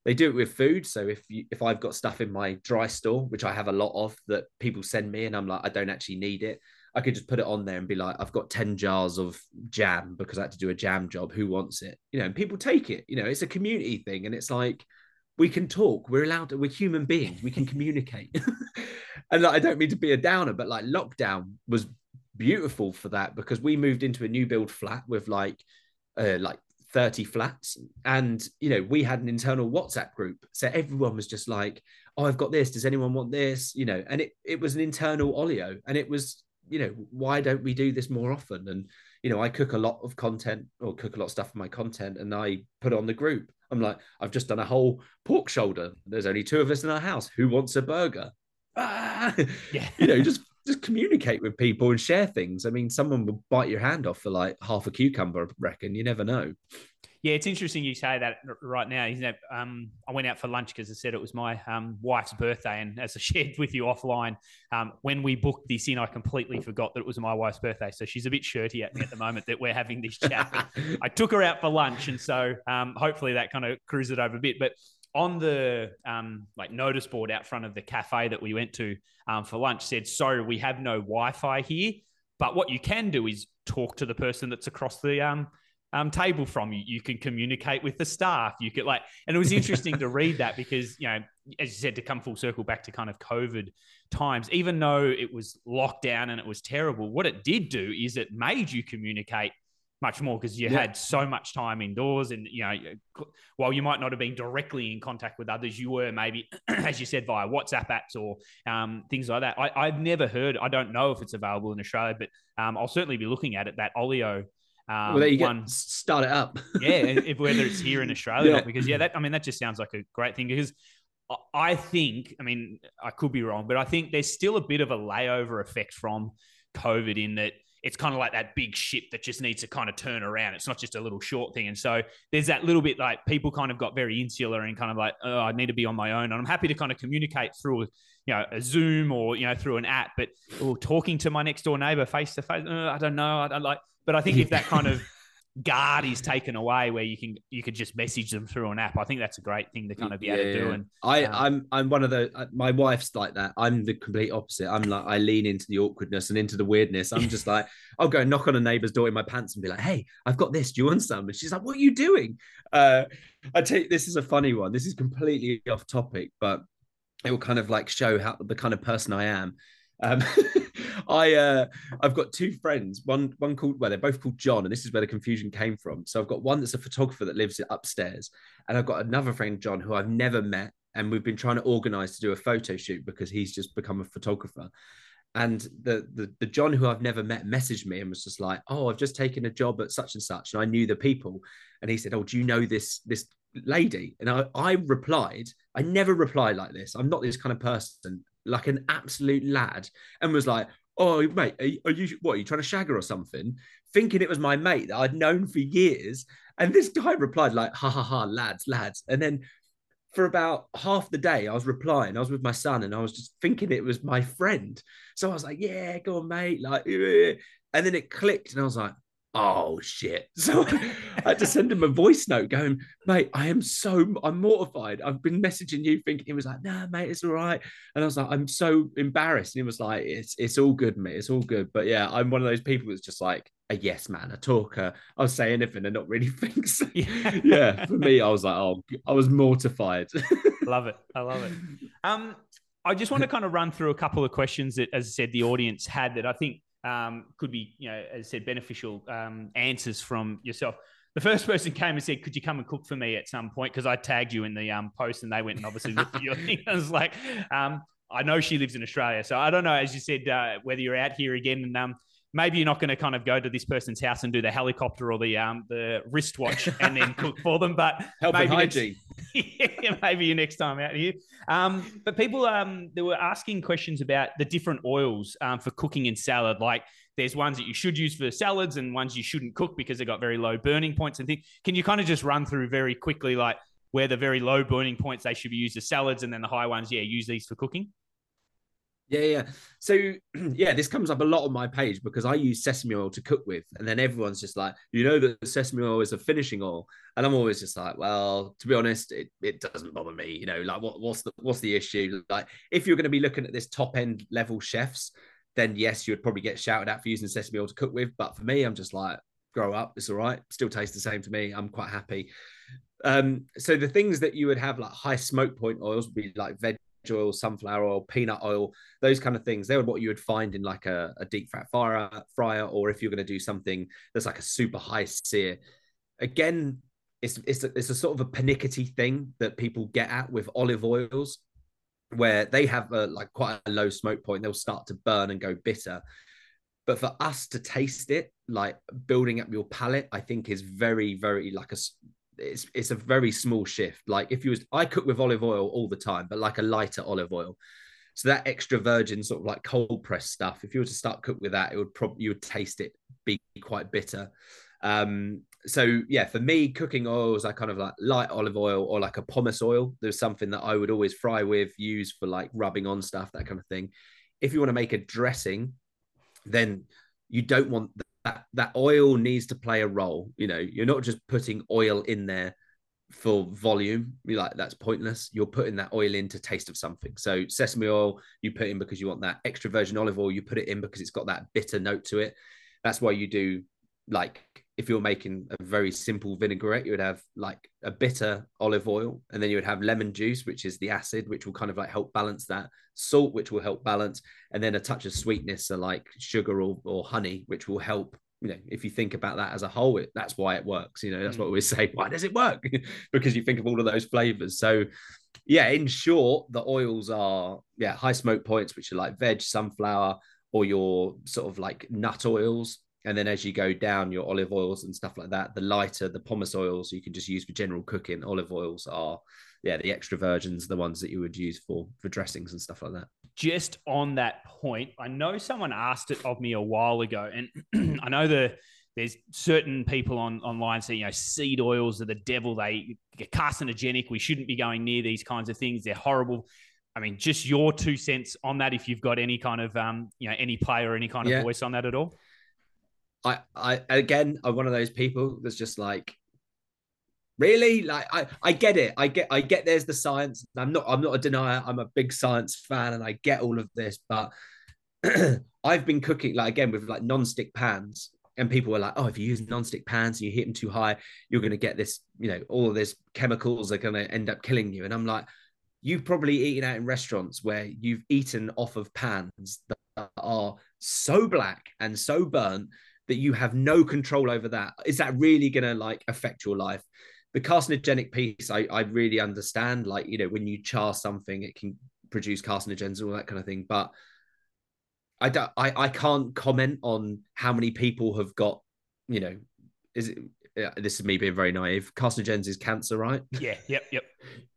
They do it with food. So if you, if I've got stuff in my dry store, which I have a lot of that people send me, and I'm like, I don't actually need it. I could just put it on there and be like, I've got 10 jars of jam because I had to do a jam job. Who wants it? You know, and people take it. You know, it's a community thing. And it's like, we can talk. We're allowed to, we're human beings. We can communicate. <laughs> and like, I don't mean to be a downer, but like lockdown was beautiful for that because we moved into a new build flat with like uh, like 30 flats and you know we had an internal whatsapp group so everyone was just like oh i've got this does anyone want this you know and it, it was an internal olio and it was you know why don't we do this more often and you know i cook a lot of content or cook a lot of stuff for my content and i put on the group i'm like i've just done a whole pork shoulder there's only two of us in our house who wants a burger ah! yeah <laughs> you know just just communicate with people and share things. I mean, someone will bite your hand off for like half a cucumber, I reckon. You never know. Yeah, it's interesting you say that right now. Um, I went out for lunch because I said it was my um, wife's birthday, and as I <laughs> shared with you offline, um, when we booked this in, I completely forgot that it was my wife's birthday. So she's a bit shirty at me at the moment that we're having this chat. I took her out for lunch, and so um, hopefully that kind of cruised it over a bit. But on the um, like notice board out front of the cafe that we went to um, for lunch said, "Sorry, we have no Wi-Fi here, but what you can do is talk to the person that's across the um, um, table from you. You can communicate with the staff. You could like, and it was interesting to read that because you know, as you said, to come full circle back to kind of COVID times, even though it was locked down and it was terrible, what it did do is it made you communicate much more because you yeah. had so much time indoors and you know while you might not have been directly in contact with others you were maybe <clears throat> as you said via whatsapp apps or um, things like that I, have never heard i don't know if it's available in australia but um, i'll certainly be looking at it that olio um, well, there you one, go. Start it up. <laughs> yeah, if, whether it's here in Australia, yeah. because yeah, that I mean that just sounds like a great thing because I think I mean I could be wrong, but I think there's still a bit of a layover effect from COVID in that it's kind of like that big ship that just needs to kind of turn around. It's not just a little short thing. And so there's that little bit like people kind of got very insular and kind of like, oh, I need to be on my own. And I'm happy to kind of communicate through, you know, a Zoom or, you know, through an app, but oh, talking to my next door neighbor face to face, I don't know. I don't like, but I think if that kind of guard is taken away where you can you could just message them through an app. I think that's a great thing to kind of be able to do. And I, um, I'm I'm one of the uh, my wife's like that. I'm the complete opposite. I'm like I lean into the awkwardness and into the weirdness. I'm just like <laughs> I'll go knock on a neighbor's door in my pants and be like, "Hey, I've got this. Do you want some?" And she's like, "What are you doing?" Uh, I take this is a funny one. This is completely off topic, but it will kind of like show how the kind of person I am. Um, <laughs> I uh, I've got two friends. One one called well, they're both called John, and this is where the confusion came from. So I've got one that's a photographer that lives upstairs, and I've got another friend John who I've never met, and we've been trying to organise to do a photo shoot because he's just become a photographer. And the, the the John who I've never met messaged me and was just like, "Oh, I've just taken a job at such and such," and I knew the people, and he said, "Oh, do you know this this lady?" And I I replied, I never reply like this. I'm not this kind of person, like an absolute lad, and was like, oh mate are you, are you, what are you trying to shag her or something? Thinking it was my mate that i'd known for years. And this guy replied like ha ha ha lads lads. And then for about half the day i was replying i was with my son and i was just thinking it was my friend. So i was like yeah go on mate like <laughs> and then it clicked and i was like oh shit. <laughs> So I had to send him a voice note going, mate, I am so I'm mortified. I've been messaging you thinking he was like, nah, mate, it's all right. And I was like, I'm so embarrassed. And he was like, it's it's all good, mate. It's all good. But yeah, I'm one of those people that's just like a yes man, a talker. I'll say anything and not really <laughs> think so. Yeah. yeah. For me, I was like, oh, I was mortified. <laughs> love it. I love it. Um, I just want to kind of run through a couple of questions that, as I said, the audience had that I think um, could be, you know, as I said, beneficial um, answers from yourself. The first <laughs> person came and said, "Could you come and cook for me at some point?" Because I tagged you in the um, post, and they went and obviously looked at your <laughs> thing. I was like, um, "I know she lives in Australia, so I don't know." As you said, uh, whether you're out here again, and um, maybe you're not going to kind of go to this person's house and do the helicopter or the um, the wristwatch <laughs> and then cook for them, but help maybe hygiene. <laughs> yeah, maybe your next time out here. Um, but people um, they were asking questions about the different oils um, for cooking in salad. Like there's ones that you should use for salads and ones you shouldn't cook because they've got very low burning points and things. Can you kind of just run through very quickly like where the very low burning points they should be used as salads and then the high ones, yeah, use these for cooking? Yeah, yeah. So <clears throat> yeah, this comes up a lot on my page because I use sesame oil to cook with, and then everyone's just like, you know, that sesame oil is a finishing oil, and I'm always just like, well, to be honest, it, it doesn't bother me. You know, like what, what's the what's the issue? Like if you're going to be looking at this top end level chefs, then yes, you would probably get shouted at for using sesame oil to cook with. But for me, I'm just like, grow up, it's all right. Still tastes the same to me. I'm quite happy. Um, so the things that you would have like high smoke point oils would be like veg oil, sunflower oil, peanut oil, those kind of things. They were what you would find in like a, a deep fat fryer, fryer, or if you're going to do something that's like a super high sear. Again, it's it's a, it's a sort of a pernickety thing that people get at with olive oils, where they have a, like quite a low smoke point. They'll start to burn and go bitter. But for us to taste it, like building up your palate, I think is very, very like a it's it's a very small shift. Like if you was I cook with olive oil all the time, but like a lighter olive oil. So that extra virgin sort of like cold press stuff, if you were to start cook with that, it would probably you would taste it be quite bitter. Um, so yeah, for me, cooking oils, I kind of like light olive oil or like a pomace oil. There's something that I would always fry with, use for like rubbing on stuff, that kind of thing. If you want to make a dressing, then you don't want that that oil needs to play a role. You know, you're not just putting oil in there for volume. You're like that's pointless. You're putting that oil in to taste of something. So sesame oil, you put in because you want that extra virgin olive oil. You put it in because it's got that bitter note to it. That's why you do like if you're making a very simple vinaigrette, you would have like a bitter olive oil, and then you would have lemon juice, which is the acid, which will kind of like help balance that, salt, which will help balance, and then a touch of sweetness, so like sugar or, or honey, which will help. You know, if you think about that as a whole, it, that's why it works. You know, that's mm. what we <laughs> say. Why does it work? <laughs> because you think of all of those flavors. So, yeah, in short, the oils are yeah high smoke points, which are like veg, sunflower, or your sort of like nut oils and then as you go down your olive oils and stuff like that the lighter the pomace oils you can just use for general cooking olive oils are yeah the extra virgins the ones that you would use for for dressings and stuff like that just on that point i know someone asked it of me a while ago and <clears throat> i know the there's certain people on online saying, you know, seed oils are the devil. They get carcinogenic. We shouldn't be going near these kinds of things. They're horrible. I mean, just your two cents on that. If you've got any kind of, um, you know, any play or any kind of yeah. voice on that at all. I, I again, I'm one of those people that's just like, really, like I, I get it. I get, I get. There's the science. I'm not, I'm not a denier. I'm a big science fan, and I get all of this. But <clears throat> I've been cooking like again with like non-stick pans, and people were like, "Oh, if you use non-stick pans and you hit them too high, you're going to get this. You know, all of this chemicals are going to end up killing you." And I'm like, "You've probably eaten out in restaurants where you've eaten off of pans that are so black and so burnt that you have no control over that. Is that really going to like affect your life?" The carcinogenic piece, I, I really understand. Like, you know, when you char something, it can produce carcinogens and all that kind of thing. But I don't I, I can't comment on how many people have got, you know, is it this is me being very naive. Carcinogens is cancer, right? Yeah, yep, yep.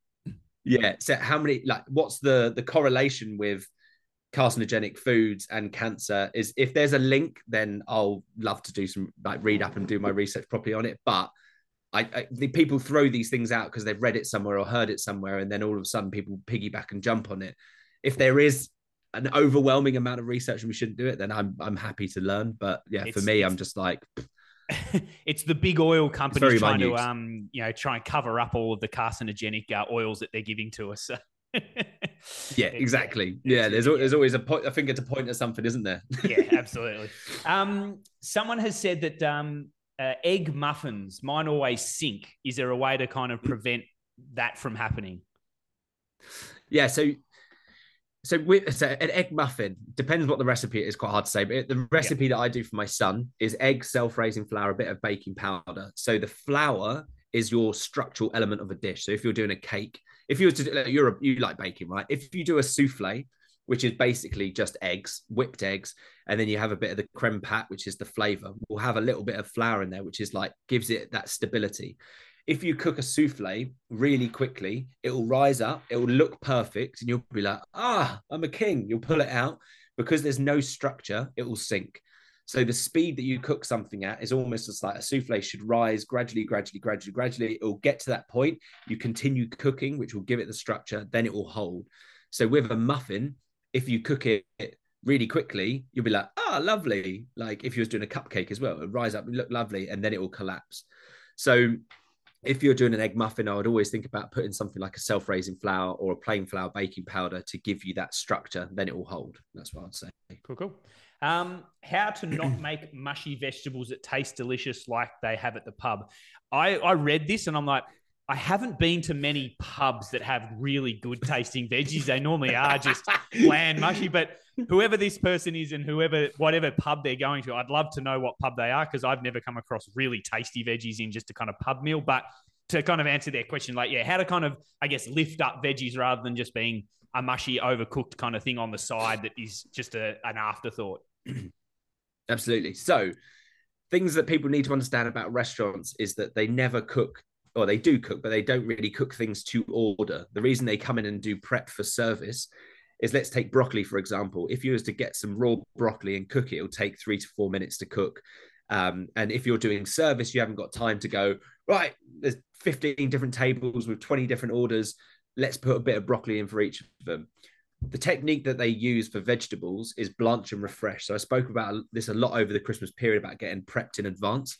<laughs> yeah. So how many like what's the the correlation with carcinogenic foods and cancer is if there's a link, then I'll love to do some like read up and do my research properly on it. But I, I the people throw these things out because they've read it somewhere or heard it somewhere, and then all of a sudden people piggyback and jump on it. If there is an overwhelming amount of research and we shouldn't do it, then I'm I'm happy to learn. But yeah, it's, for me, I'm just like <laughs> it's the big oil companies trying minute. to um you know try and cover up all of the carcinogenic uh, oils that they're giving to us. <laughs> yeah, exactly. Yeah, there's there's always a point. I think it's a point of something, isn't there? yeah, <laughs> absolutely. Um, someone has said that um, uh, egg muffins mine always sink. Is there a way to kind of prevent that from happening? Yeah, so so, with, so an egg muffin depends what the recipe is. Quite hard to say, but the recipe that I do for my son is egg, self-raising flour, a bit of baking powder. So the flour is your structural element of a dish. So if you're doing a cake, if you were to do, you're a, you like baking, right? If you do a souffle, which is basically just eggs, whipped eggs, and then you have a bit of the creme pat, which is the flavor. We'll have a little bit of flour in there, which is like gives it that stability if you cook a souffle really quickly, it will rise up, it will look perfect, and you'll be like, ah, I'm a king. You'll pull it out because there's no structure, it will sink. So the speed that you cook something at is almost as like a souffle should rise gradually, gradually, gradually, gradually. It will get to that point. You continue cooking, which will give it the structure, then it will hold. So with a muffin, if you cook it really quickly, you'll be like, ah, oh, lovely. Like if you was doing a cupcake as well, it rise up, look lovely, and then it will collapse. So if you're doing an egg muffin, I would always think about putting something like a self-raising flour or a plain flour baking powder to give you that structure. Then it will hold. That's what I'd say. Cool, cool. Um, how to not <clears throat> make mushy vegetables that taste delicious like they have at the pub. I, I read this and I'm like, I haven't been to many pubs that have really good tasting veggies. They normally are just <laughs> bland, mushy. But whoever this person is and whoever, whatever pub they're going to, I'd love to know what pub they are because I've never come across really tasty veggies in just a kind of pub meal. But to kind of answer their question, like, yeah, how to kind of, I guess, lift up veggies rather than just being a mushy, overcooked kind of thing on the side that is just a, an afterthought. <clears throat> Absolutely. So, things that people need to understand about restaurants is that they never cook or they do cook, but they don't really cook things to order. The reason they come in and do prep for service is let's take broccoli, for example. If you was to get some raw broccoli and cook it, it'll take three to four minutes to cook. Um, and if you're doing service, you haven't got time to go, right, there's 15 different tables with 20 different orders. Let's put a bit of broccoli in for each of them. The technique that they use for vegetables is blanch and refresh. So I spoke about this a lot over the Christmas period about getting prepped in advance.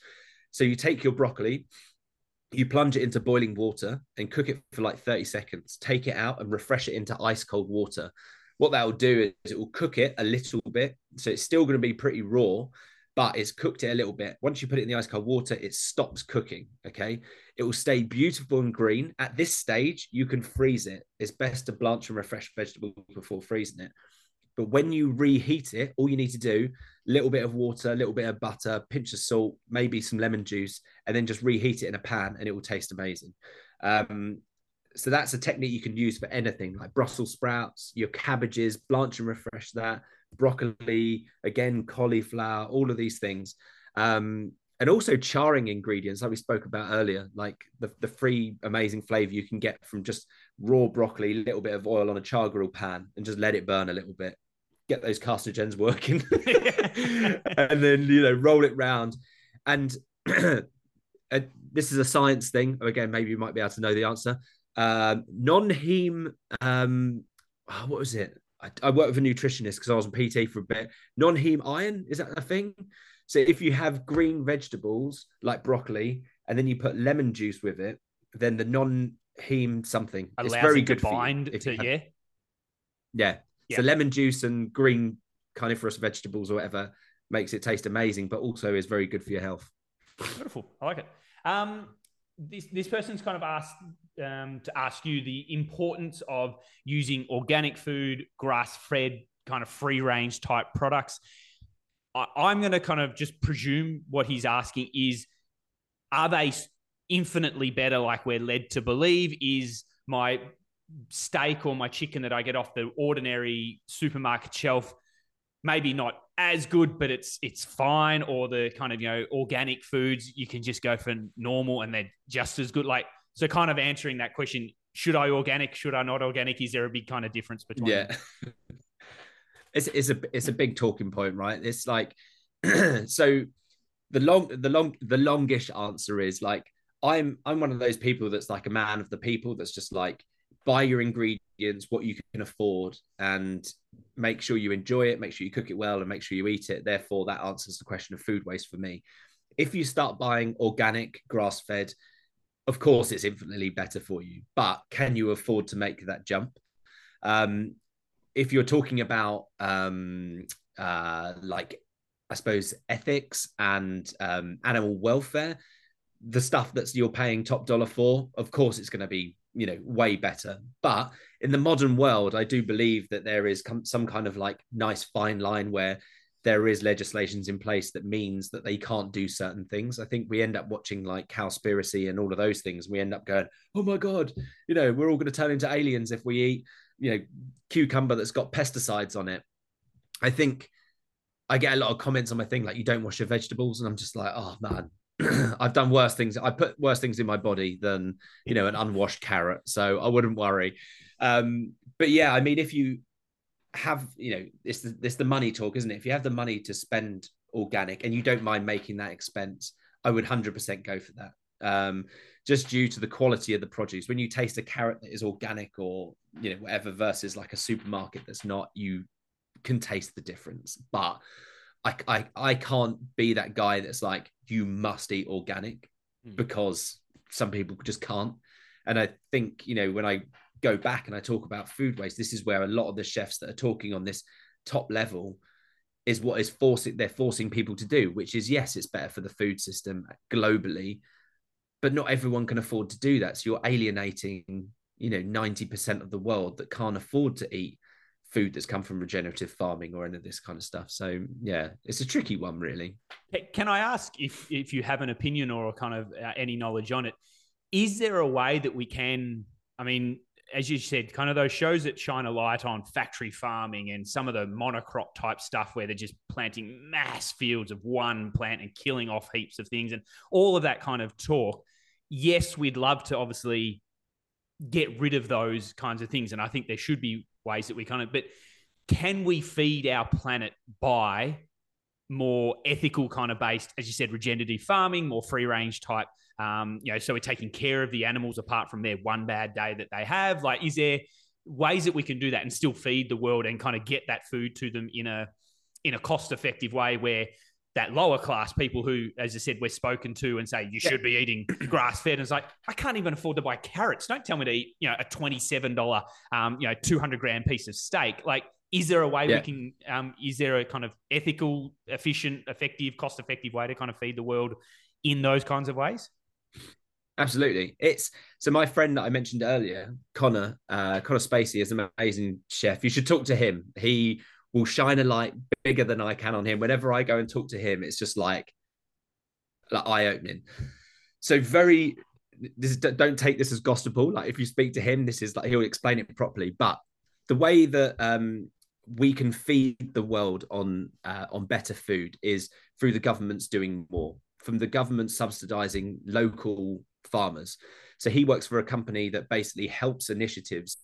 So you take your broccoli, you plunge it into boiling water and cook it for like 30 seconds. Take it out and refresh it into ice cold water. What that will do is it will cook it a little bit. So it's still going to be pretty raw, but it's cooked it a little bit. Once you put it in the ice cold water, it stops cooking. Okay. It will stay beautiful and green. At this stage, you can freeze it. It's best to blanch and refresh vegetables before freezing it. But when you reheat it, all you need to do, a little bit of water, a little bit of butter, pinch of salt, maybe some lemon juice, and then just reheat it in a pan and it will taste amazing. Um, so that's a technique you can use for anything like Brussels sprouts, your cabbages, blanch and refresh that, broccoli, again, cauliflower, all of these things. Um, and also charring ingredients like we spoke about earlier like the, the free amazing flavor you can get from just raw broccoli a little bit of oil on a char grill pan and just let it burn a little bit. Get those carcinogens working. <laughs> And then you know roll it round. And <clears throat> this is a science thing. Again maybe you might be able to know the answer. Um, non-heme um, oh, what was it I, I worked with a nutritionist because I was on PT for a bit non-heme iron is that a thing So if you have green vegetables like broccoli, and then you put lemon juice with it, then the non-heme something Allows it's very good to for you bind to yeah. yeah. Yeah. So lemon juice and green carnivorous vegetables or whatever makes it taste amazing, but also is very good for your health. Beautiful. I like it. Um, this this person's kind of asked um, to ask you the importance of using organic food, grass fed, kind of free range type products. I, I'm going to kind of just presume what he's asking is, are they infinitely better, like we're led to believe? Is my steak or my chicken that I get off the ordinary supermarket shelf maybe not as good, but it's it's fine. Or the kind of you know organic foods you can just go for normal and they're just as good. Like so, kind of answering that question: Should I organic? Should I not organic? Is there a big kind of difference between? Yeah. <laughs> it's it's a it's a big talking point, right? It's like <clears throat> so the long the long the longish answer is like I'm I'm one of those people that's like a man of the people that's just like buy your ingredients what you can afford and make sure you enjoy it make sure you cook it well and make sure you eat it therefore that answers the question of food waste for me if you start buying organic grass fed of course it's infinitely better for you but can you afford to make that jump? Um, if you're talking about um, uh, like i suppose ethics and um, animal welfare the stuff that's you're paying top dollar for of course it's going to be you know way better. But in the modern world i do believe that there is some kind of like nice fine line where there is legislations in place that means that they can't do certain things i think we end up watching like cowspiracy and all of those things we end up going oh my god you know we're all going to turn into aliens if we eat you know cucumber that's got pesticides on it i think i get a lot of comments on my thing like you don't wash your vegetables and i'm just like oh man <clears throat> I've done worse things. I put worse things in my body than you know an unwashed carrot, so I wouldn't worry. Um, but yeah, I mean, if you have, you know, it's the, it's the money talk, isn't it? If you have the money to spend organic and you don't mind making that expense, I would hundred percent go for that. Um, just due to the quality of the produce. When you taste a carrot that is organic or you know whatever versus like a supermarket that's not, you can taste the difference. But I, I, I can't be that guy that's like you must eat organic Mm. because some people just can't. And I think you know when I go back and I talk about food waste, this is where a lot of the chefs that are talking on this top level is what is forcing they're forcing people to do, which is yes, it's better for the food system globally, but not everyone can afford to do that. So you're alienating, you know, 90% of the world that can't afford to eat food that's come from regenerative farming or any of this kind of stuff. So yeah, it's a tricky one, really. Can I ask if if you have an opinion or kind of uh, any knowledge on it? Is there a way that we can? I mean, as you said, kind of those shows that shine a light on factory farming and some of the monocrop type stuff where they're just planting mass fields of one plant and killing off heaps of things and all of that kind of talk. Yes, we'd love to obviously get rid of those kinds of things. And I think there should be ways that we kind of, but can we feed our planet by more ethical kind of based, as you said, regenerative farming, more free range type? Um, you know, so we're taking care of the animals apart from their one bad day that they have. Like, is there ways that we can do that and still feed the world and kind of get that food to them in a in a cost effective way where that lower class people who, as I said, we're spoken to and say you should be eating <clears throat> grass fed. And it's like I can't even afford to buy carrots. Don't tell me to eat, you know, a twenty seven dollar, um, you know, two hundred gram piece of steak. Like, is there a way Yeah. we can? Um, is there a kind of ethical, efficient, effective, cost effective way to kind of feed the world in those kinds of ways? Absolutely. It's so my friend that I mentioned earlier, Conor, uh, Conor Spacey is an amazing chef. You should talk to him. He will shine a light bigger than I can on him. Whenever I go and talk to him, it's just like, like eye opening. So very, this is, don't take this as gospel. Like if you speak to him, this is like he'll explain it properly. But the way that um, we can feed the world on uh, on better food is through the governments doing more, from the government subsidizing local farmers. So he works for a company that basically helps initiatives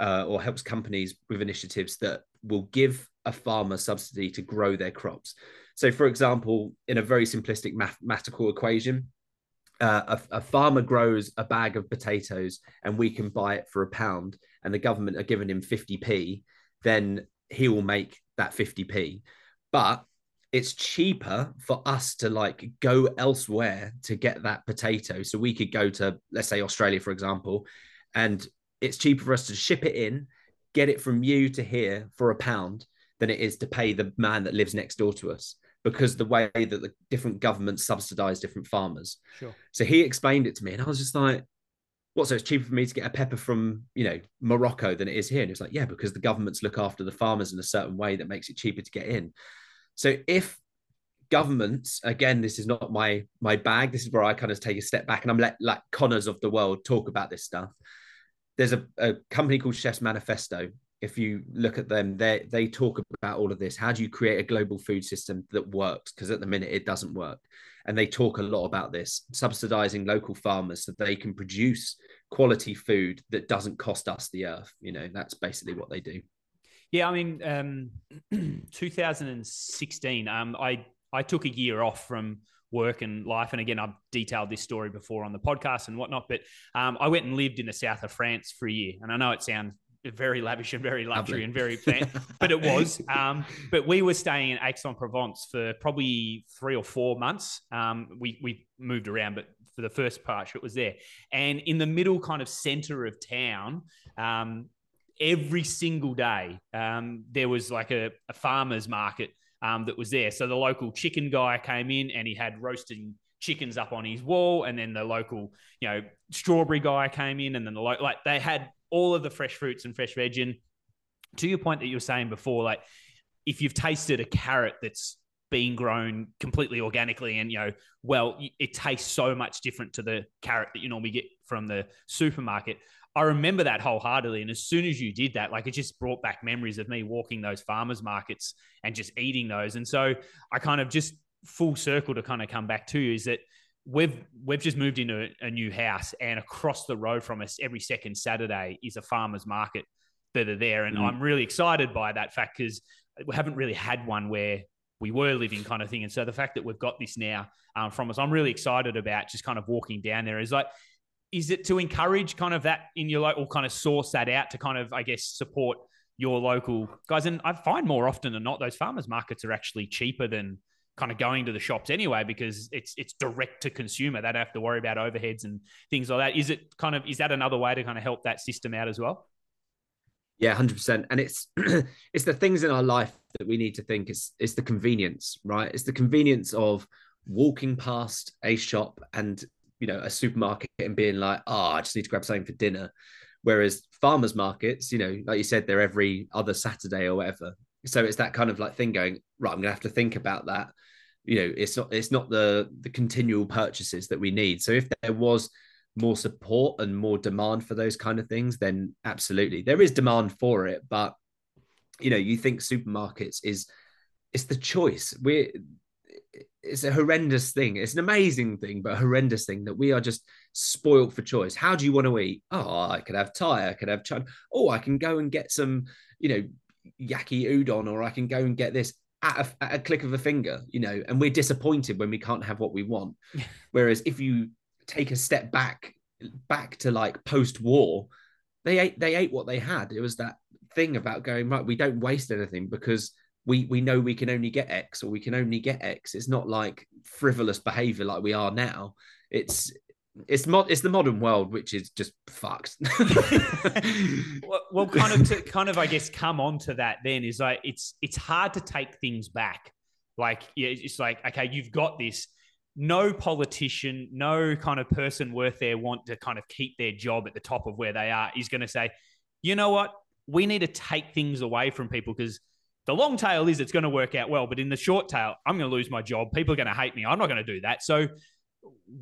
uh, or helps companies with initiatives that will give a farmer subsidy to grow their crops. So, for example, in a very simplistic mathematical equation, uh, a, a, farmer grows a bag of potatoes and we can buy it for a pound, and the government are giving him 50p, then he will make that 50p. But it's cheaper for us to like go elsewhere to get that potato. So we could go to, let's say, Australia, for example, and it's cheaper for us to ship it in, get it from you to here for a pound than it is to pay the man that lives next door to us because the way that the different governments subsidize different farmers. Sure. So he explained it to me, and I was just like, what? So it's cheaper for me to get a pepper from, you know, Morocco than it is here. And it's like, yeah, because the governments look after the farmers in a certain way that makes it cheaper to get in. So if governments, again, this is not my my bag. This is where I kind of take a step back and I'm let like Conors of the world talk about this stuff. There's a, a company called Chefs Manifesto. If you look at them, they they talk about all of this. How do you create a global food system that works? Because at the minute it doesn't work. And they talk a lot about this, subsidizing local farmers so they can produce quality food that doesn't cost us the earth. You know, that's basically what they do. Yeah, I mean, um, <clears throat> 2016, um, I I took a year off from work and life, and again, I've detailed this story before on the podcast and whatnot. But um, I went and lived in the south of France for a year, and I know it sounds very lavish and very luxury Lovely. and very but it was. <laughs> Um, but we were staying in Aix-en-Provence for probably three or four months. Um, we we moved around, but for the first part, it was there. And in the middle, kind of center of town, um, every single day um, there was like a, a farmer's market um, that was there. So the local chicken guy came in and he had roasting chickens up on his wall, and then the local, you know, strawberry guy came in, and then the lo- like they had all of the fresh fruits and fresh veg. And to your point that you were saying before, like if you've tasted a carrot that's being grown completely organically and you know well it tastes so much different to the carrot that you normally get from the supermarket I remember that wholeheartedly. And as soon as you did that, like it just brought back memories of me walking those farmers markets and just eating those. And so I kind of just full circle to kind of come back to you is that we've we've just moved into a, new house and across the road from us every second Saturday is a farmers market that are there. And mm. I'm really excited by that fact because we haven't really had one where we were living kind of thing. And so the fact that we've got this now um, from us, I'm really excited about just kind of walking down there. Is like is it to encourage kind of that in your local kind of source that out to kind of I guess support your local guys? And I find more often than not those farmers markets are actually cheaper than kind of going to the shops anyway because it's it's direct to consumer. They don't have to worry about overheads and things like that. Is it kind of is that another way to kind of help that system out as well? Yeah, hundred percent. And it's <clears throat> it's the things in our life that we need to think. It's it's the convenience, right? It's the convenience of walking past a shop and you know a supermarket and being like, oh, I just need to grab something for dinner. Whereas farmers markets, you know, like you said, they're every other Saturday or whatever. So it's that kind of like thing going, right, I'm gonna have to think about that. You know, it's not it's not the the continual purchases that we need. So if there was more support and more demand for those kind of things, then absolutely. There is demand for it, but you know, you think supermarkets is it's the choice. We're it's a horrendous thing. It's an amazing thing, but a horrendous thing that we are just spoiled for choice. How do you want to eat? Oh, I could have Thai, I could have chun. Oh, I can go and get some, you know, yaki udon, or I can go and get this at a, at a click of a finger, you know. And we're disappointed when we can't have what we want. <laughs> Whereas if you take a step back, back to like post-war, they ate they ate what they had. It was that thing about going right. We don't waste anything because we we know we can only get X or we can only get X. It's not like frivolous behavior like we are now. It's it's mod it's the modern world which is just fucked. <laughs> well, well, kind of to <laughs> kind of I guess come on to that then is like it's it's hard to take things back. Like yeah, it's like okay, you've got this. No politician, no kind of person worth their want to kind of keep their job at the top of where they are is going to say, you know what, we need to take things away from people because the long tail is it's going to work out well, but in the short tail, I'm going to lose my job. People are going to hate me. I'm not going to do that. So,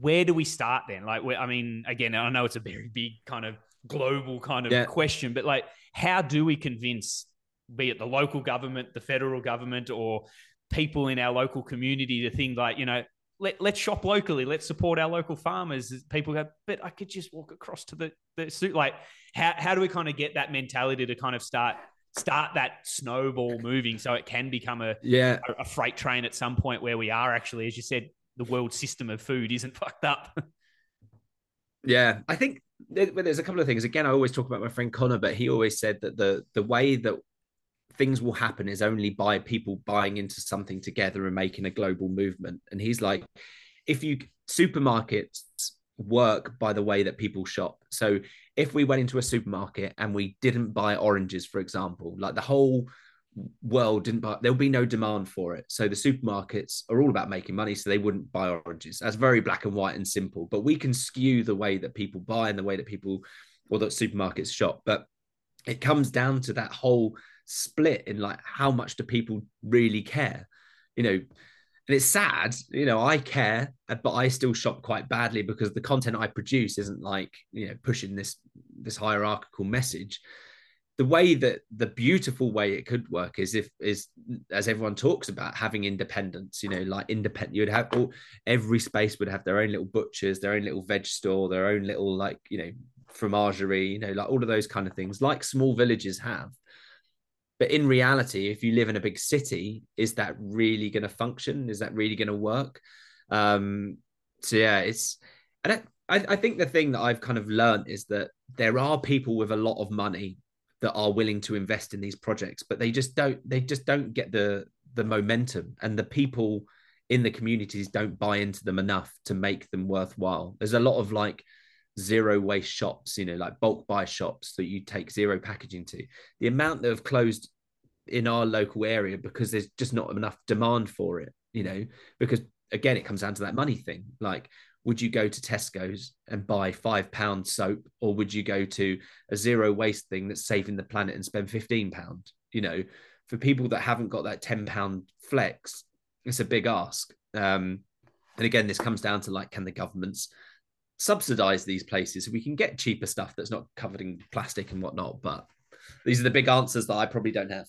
where do we start then? Like, I mean, again, I know it's a very big kind of global kind of yeah. question, but like, how do we convince, be it the local government, the federal government, or people in our local community to think like, you know, let, let's shop locally. Let's support our local farmers. People go, but I could just walk across to the, the suit. Like, how, how do we kind of get that mentality to kind of start start that snowball moving so it can become a yeah. a, a, freight train at some point where we are actually. As you said the world system of food isn't <laughs> fucked up. Yeah. I think there's a couple of things. Again i always talk about my friend conor but he always said that the the way that things will happen is only by people buying into something together and making a global movement. And he's like, if you supermarkets work by the way that people shop. So if we went into a supermarket and we didn't buy oranges, for example, like the whole world didn't buy, there'll be no demand for it. So the supermarkets are all about making money, so they wouldn't buy oranges. That's very black and white and simple. But we can skew the way that people buy and the way that people or that supermarkets shop. But it comes down to that whole split in like how much do people really care, you know. And it's sad, you know, I care, uh, but I still shop quite badly because the content I produce isn't like, you know, pushing this this hierarchical message. The way that the beautiful way it could work is if is as everyone talks about having independence you know like independent you'd have all every space would have their own little butchers their own little veg store their own little like you know fromagerie you know like all of those kind of things like small villages have but in reality if you live in a big city is that really going to function? Is that really going to work? Um so yeah it's don't I, I think the thing that I've kind of learned is that there are people with a lot of money that are willing to invest in these projects but they just don't they just don't get the the momentum and the people in the communities don't buy into them enough to make them worthwhile. There's a lot of like zero waste shops you know like bulk buy shops that you take zero packaging to the amount that have closed in our local area because there's just not enough demand for it you know because again it comes down to that money thing like would you go to Tesco's and buy five pound soap, or would you go to a zero waste thing that's saving the planet and spend fifteen pound? You know, for people that haven't got that ten pound flex, it's a big ask. Um, and again, this comes down to like, can the governments subsidize these places so we can get cheaper stuff that's not covered in plastic and whatnot? But these are the big answers that I probably don't have.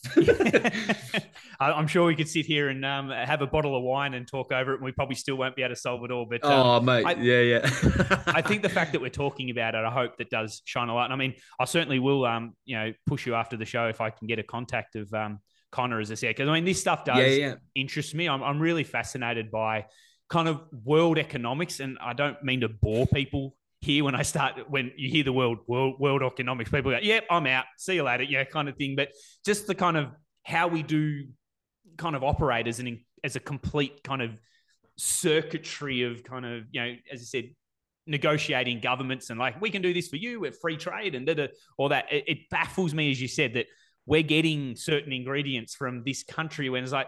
<laughs> I'm sure we could sit here and um, have a bottle of wine and talk over it, and we probably still won't be able to solve it all. But um, oh, mate, I, yeah, yeah. I <laughs> think the fact that we're talking about it, I hope that does shine a light. And I mean, I certainly will, um, you know, push you after the show if I can get a contact of um, Conor, as I said, because I mean, this stuff does yeah, yeah. interest me. I'm, I'm really fascinated by kind of world economics, and I don't mean to bore people here when I start when you hear the world world world economics, people go, "Yep, I'm out. See you later," yeah, kind of thing. But just the kind of how we do kind of operate as an as a complete kind of circuitry of kind of you know, as I said, negotiating governments and like we can do this for you with free trade and all that. It, it baffles me, as you said, that we're getting certain ingredients from this country when it's like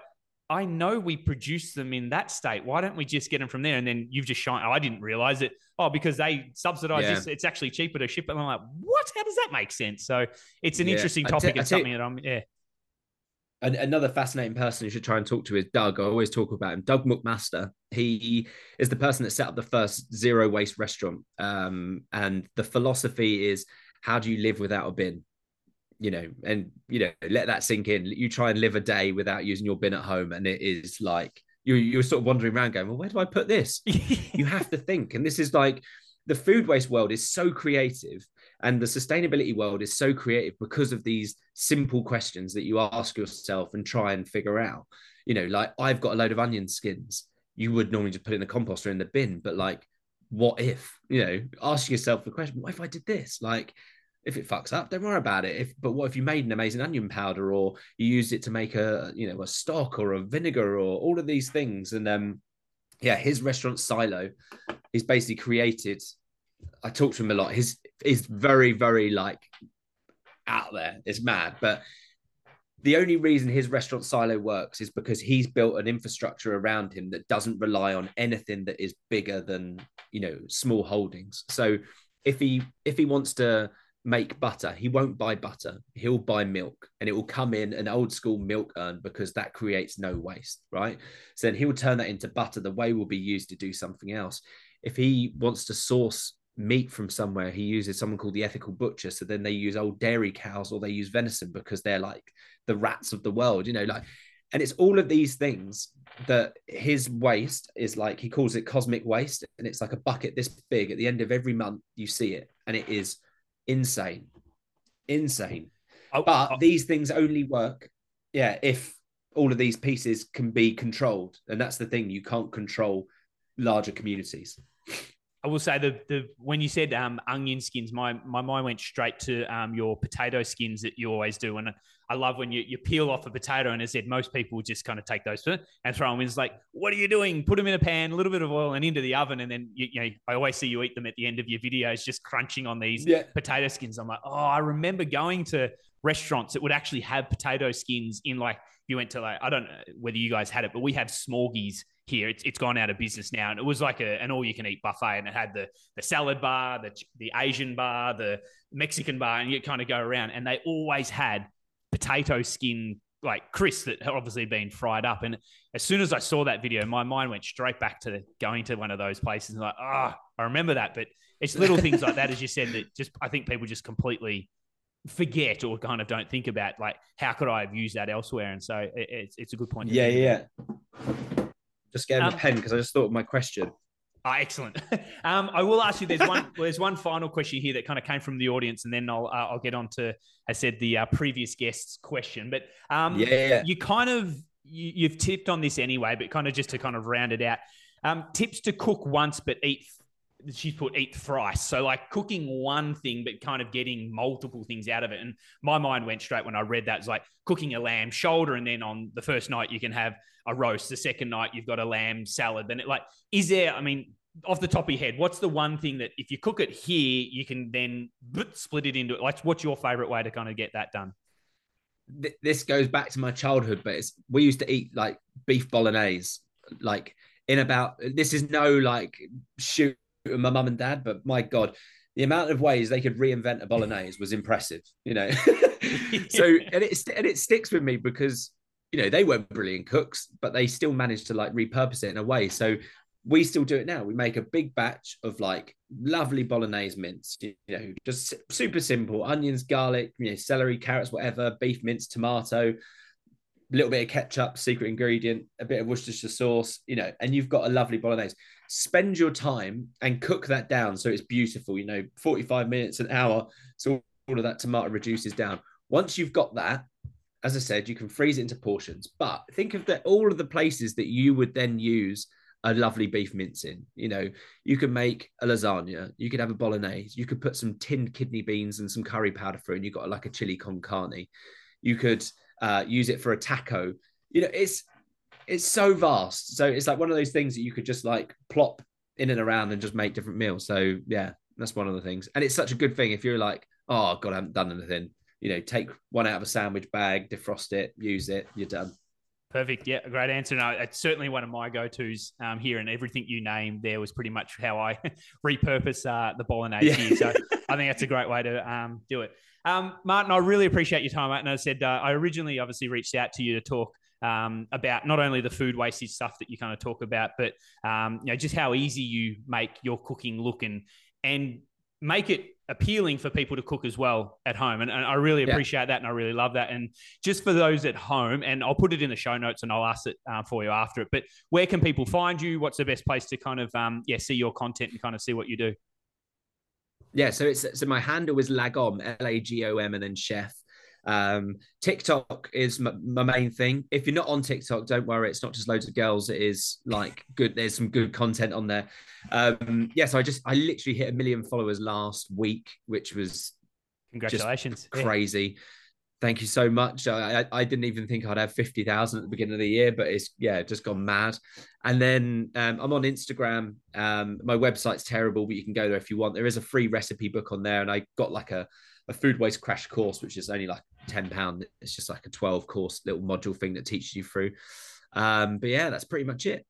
I know we produce them in that state. Why don't we just get them from there? And then you've just shown, oh, I didn't realize it. Oh, because they subsidize yeah. this. It's actually cheaper to ship. And I'm like, what? How does that make sense? So it's an yeah. interesting topic t- and something that I'm, yeah. Another fascinating person you should try and talk to is Doug. I always talk about him. Doug McMaster. He is the person that set up the first zero waste restaurant. Um, and the philosophy is how do you live without a bin? You know, and you know, let that sink in. You try and live a day without using your bin at home, and it is like you you're sort of wandering around going, well, where do I put this? <laughs> you have to think, and this is like the food waste world is so creative, and the sustainability world is so creative because of these simple questions that you ask yourself and try and figure out. You know, like I've got a load of onion skins. You would normally just put in the composter in the bin, but like, what if? You know, ask yourself the question: What if I did this? Like if it fucks up, don't worry about it. If but what if you made an amazing onion powder or you used it to make a you know a stock or a vinegar or all of these things? And um yeah, his restaurant silo is basically created. I talked to him a lot. His is very, very like out there. It's mad. But the only reason his restaurant silo works is because he's built an infrastructure around him that doesn't rely on anything that is bigger than you know small holdings. So if he if he wants to make butter. He won't buy butter. He'll buy milk and it will come in an old school milk urn because that creates no waste, right? So then he'll turn that into butter. The whey will be used to do something else. If he wants to source meat from somewhere, he uses someone called the ethical butcher. So then they use old dairy cows or they use venison because they're like the rats of the world, you know, like and it's all of these things that his waste is like he calls it cosmic waste and it's like a bucket this big at the end of every month you see it and it is insane, insane. Oh, but oh. these things only work, yeah, if all of these pieces can be controlled, and that's the thing. You can't control larger communities. I will say the the when you said um, onion skins, my my mind went straight to um, your potato skins that you always do, and I love when you, you peel off a potato. And as I said, most people just kind of take those and throw them in. It's like, what are you doing? Put them in a pan, a little bit of oil, and into the oven, and then you, you know I always see you eat them at the end of your videos, just crunching on these yeah. potato skins. I'm like, oh, I remember going to restaurants that would actually have potato skins in like you went to like I don't know whether you guys had it, but we have Smorgy's here. It's, it's gone out of business now, and it was like a, an all you can eat buffet, and it had the the salad bar, the the Asian bar, the Mexican bar, and you kind of go around, and they always had potato skin like crisps that had obviously been fried up. And as soon as I saw that video, my mind went straight back to going to one of those places and like, ah, oh, I remember that. But it's little things like that, as you said, that just I think people just completely forget or kind of don't think about like how could I have used that elsewhere. And so it, it's it's a good point. Yeah, yeah. Just get um, a pen because I just thought of my question. Oh, excellent. <laughs> um, I will ask you. There's one. <laughs> there's one final question here that kind of came from the audience, and then I'll uh, I'll get on to I said the uh, previous guest's question. But um, yeah, you kind of you, you've tipped on this anyway, but kind of just to kind of round it out. Um, tips to cook once but eat she's put eat thrice. So like cooking one thing, but kind of getting multiple things out of it. And my mind went straight when I read that. It's like cooking a lamb shoulder, and then on the first night you can have a roast. The second night you've got a lamb salad. Then it like is there? I mean, off the top of your head, what's the one thing that if you cook it here, you can then split it into like what's your favorite way to kind of get that done? This goes back to my childhood, but it's we used to eat like beef bolognese, like in about this is no like shoot my mum and dad, but my God, the amount of ways they could reinvent a bolognese was impressive, you know. <laughs> so <laughs> and it and it sticks with me because you know they weren't brilliant cooks, but they still managed to like repurpose it in a way. So we still do it now. We make a big batch of like lovely bolognese mince, you know, just super simple onions, garlic, you know, celery, carrots, whatever, beef mince, tomato, a little bit of ketchup, secret ingredient, a bit of Worcestershire sauce, you know, and you've got a lovely bolognese. Spend your time and cook that down so it's beautiful, you know, 45 minutes, an hour. So all of that tomato reduces down. Once you've got that, as I said, you can freeze it into portions. But think of that all of the places that you would then use a lovely beef mince in. You know, you could make a lasagna, you could have a bolognese, you could put some tinned kidney beans and some curry powder through, and you got like a chili con carne. You could uh, use it for a taco. You know, it's it's so vast. So it's like one of those things that you could just like plop in and around and just make different meals. So yeah, that's one of the things. And it's such a good thing if you're like, oh god, I haven't done anything. You know, take one out of a sandwich bag, defrost it, use it, you're done. Perfect. Yeah, great answer. No, it's certainly one of my go-tos um, here, and everything you named there was pretty much how I <laughs> repurpose uh, the bolognese yeah. here. So I think that's a great way to um, do it. Um, Martin, I really appreciate your time. And I said uh, I originally obviously reached out to you to talk um, about not only the food wastage stuff that you kind of talk about, but um, you know just how easy you make your cooking look and and make it appealing for people to cook as well at home. And, and I really appreciate yeah. that, and I really love that. And just for those at home, and I'll put it in the show notes and I'll ask it uh, for you after it. But where can people find you? What's the best place to kind of um, yeah see your content and kind of see what you do? Yeah, so it's so my handle is Lagom, L A G O M, and then chef. Um, TikTok is my, my, main thing. If you're not on TikTok, don't worry. It's not just loads of girls. It is like good. There's some good content on there. Um, yeah, so I just I literally hit a million followers last week, which was congratulations, crazy. Yeah. Thank you so much. I, I didn't even think I'd have 50,000 at the beginning of the year, but it's, yeah, just gone mad. And then um, I'm on Instagram. Um, my website's terrible, but you can go there if you want. There is a free recipe book on there. And I got like a, a food waste crash course, which is only like 10 pound. It's just like a 12 course little module thing that teaches you through. Um, but yeah, that's pretty much it.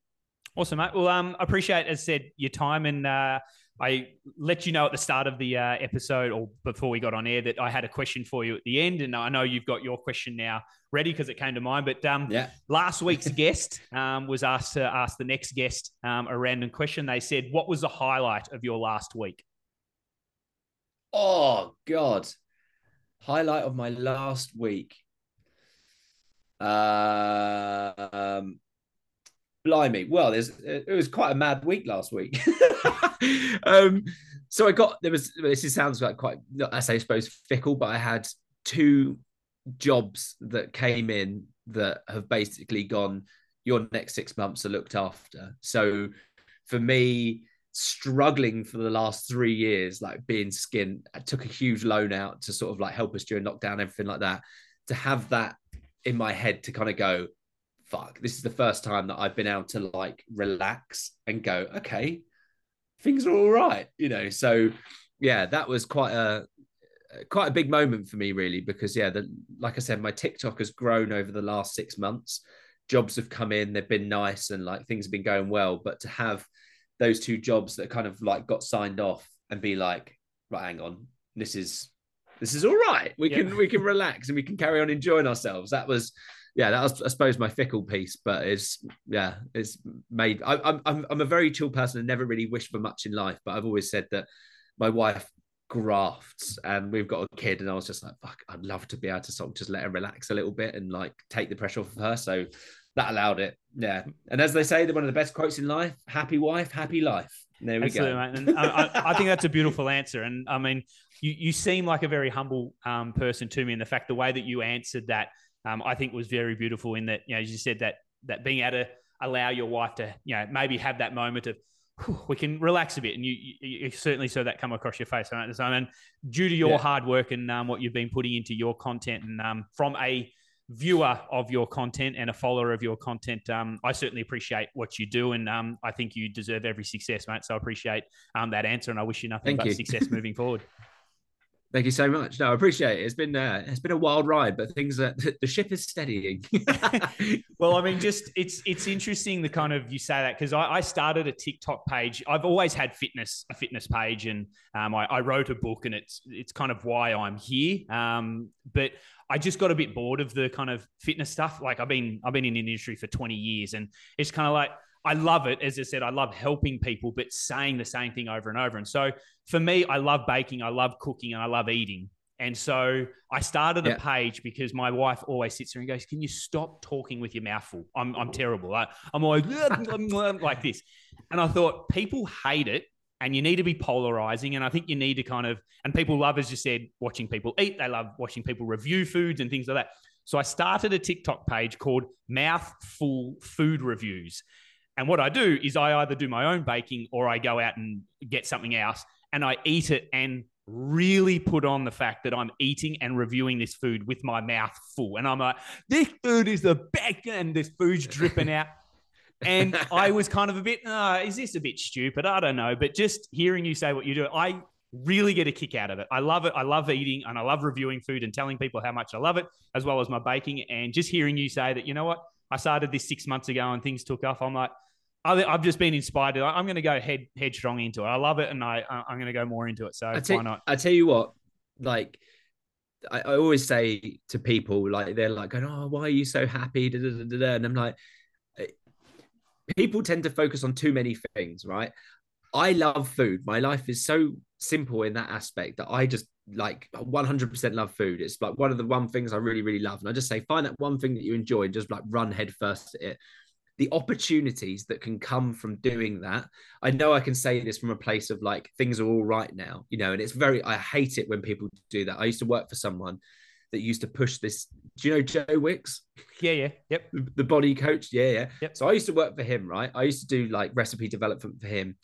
Awesome, mate. Well, um, I appreciate, as said, your time and, uh, I let you know at the start of the uh, episode or before we got on air that I had a question for you at the end, and I know you've got your question now ready because it came to mind. But um, yeah. last week's <laughs> guest um, was asked to ask the next guest um, a random question. They said, "What was the highlight of your last week?" Oh God, highlight of my last week. Uh, um, blimey. Well, there's it was quite a mad week last week. <laughs> um, so I got there was this sounds like quite I say I suppose fickle, but I had two jobs that came in that have basically gone. Your next six months are looked after. So for me, struggling for the last three years, like being skint. I took a huge loan out to sort of like help us during lockdown, everything like that. To have that in my head to kind of go, fuck, this is the first time that I've been able to like relax and go, okay, things are all right, you know. So yeah, that was quite a quite a big moment for me, really, because yeah, the, like I said, my TikTok has grown over the last six months. Jobs have come in, they've been nice, and like things have been going well. But to have those two jobs that kind of like got signed off and be like, right, hang on, this is this is all right. We yeah. can we can relax and we can carry on enjoying ourselves. That was yeah, that was I suppose my fickle piece, but it's yeah, it's made. I, am I'm I'm a very chill person and never really wish for much in life, but I've always said that my wife grafts and we've got a kid and I was just like fuck I'd love to be able to sort of just let her relax a little bit and like take the pressure off of her so that allowed it. Yeah. And as they say, they're one of the best quotes in life happy wife, happy life. There we Absolutely, go. Mate. And I, I, think that's a beautiful answer. And I mean, you, you seem like a very humble um, person to me. And the fact, the way that you answered that, um, I think was very beautiful in that, you know, as you said, that, that being able to allow your wife to, you know, maybe have that moment of, we can relax a bit, and you, you, you, certainly saw that come across your face. Right? So, and due to your yeah. hard work and um, what you've been putting into your content, and um, from a viewer of your content and a follower of your content, um, I certainly appreciate what you do, and um, I think you deserve every success, mate. So I appreciate um, that answer, and I wish you nothing Thank but you. success moving forward. <laughs> Thank you so much. No, I appreciate it. It's been uh, it's been a wild ride, but things that the ship is steadying. <laughs> well, I mean, just it's it's interesting the kind of you say that because I, I, started a TikTok page. I've always had fitness a fitness page, and um, I, I, wrote a book, and it's it's kind of why I'm here. Um, but I just got a bit bored of the kind of fitness stuff. Like I've been I've been in the industry for 20 years, and it's kind of like I love it. As I said, I love helping people, but saying the same thing over and over. And so for me, I love baking, I love cooking, and I love eating. And so I started yeah. a page because my wife always sits there and goes, Can you stop talking with your mouth full? I'm, I'm terrible. I, I'm always <laughs> like this. And I thought people hate it and you need to be polarizing. And I think you need to kind of, and people love, as you said, watching people eat. They love watching people review foods and things like that. So I started a TikTok page called Mouthful Food Reviews. And what I do is I either do my own baking or I go out and get something else and I eat it and really put on the fact that I'm eating and reviewing this food with my mouth full. And I'm like, this food is the best, and this food's dripping out. <laughs> and I was kind of a bit, oh, is this a bit stupid? I don't know. But just hearing you say what you do, I really get a kick out of it. I love it. I love eating and I love reviewing food and telling people how much I love it, as well as my baking. And just hearing you say that, you know what, I started this six months ago and things took off. I'm like, I've just been inspired. I'm going to go head headstrong into it. I love it, and I I'm going to go more into it. So tell, why not? I tell you what, like I, I, always say to people, like they're like, going, "Oh, why are you so happy?" Da, da, da, and I'm like, eh, people tend to focus on too many things, right? I love food. My life is so simple in that aspect that I just like 100% love food. It's like one of the one things I really, really love. And I just say, find that one thing that you enjoy and just like run headfirst at it the opportunities that can come from doing that. I know I can say this from a place of like things are all right now, you know, and it's very, I hate it when people do that. I used to work for someone that used to push this. Do you know Joe Wicks? Yeah, yeah, yep. The body coach. Yeah, yeah. Yep. So I used to work for him, right? I used to do like recipe development for him.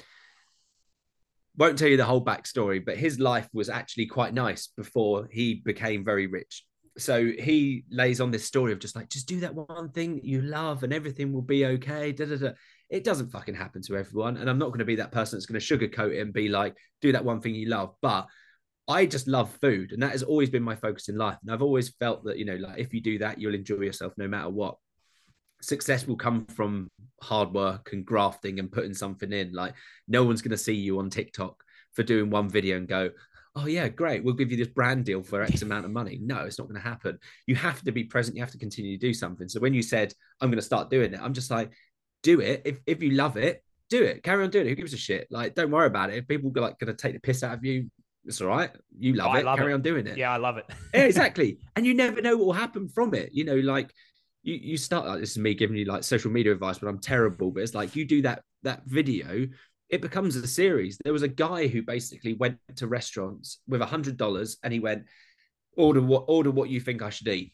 Won't tell you the whole backstory, but his life was actually quite nice before he became very rich so he lays on this story of just like just do that one thing that you love and everything will be okay da, da, da. it doesn't fucking happen to everyone and i'm not going to be that person that's going to sugarcoat it and be like do that one thing you love but i just love food and that has always been my focus in life and i've always felt that you know like if you do that you'll enjoy yourself no matter what success will come from hard work and grafting and putting something in like no one's going to see you on tiktok for doing one video and go oh yeah great we'll give you this brand deal for x amount of money. No it's not going to happen. You have to be present you have to continue to do something. So when you said i'm going to start doing it i'm just like do it. If, if you love it do it. Carry on doing it. Who gives a shit? Like don't worry about it. If people are like going to take the piss out of you it's all right. You love oh, it. love carry it. on doing it. Yeah i love it. Yeah, <laughs> exactly. And you never know what will happen from it. You know like you, you start like this is me giving you like social media advice but i'm terrible but it's like you do that that video it becomes a series. There was a guy who basically went to restaurants with a hundred dollars and he went, order what order what you think I should eat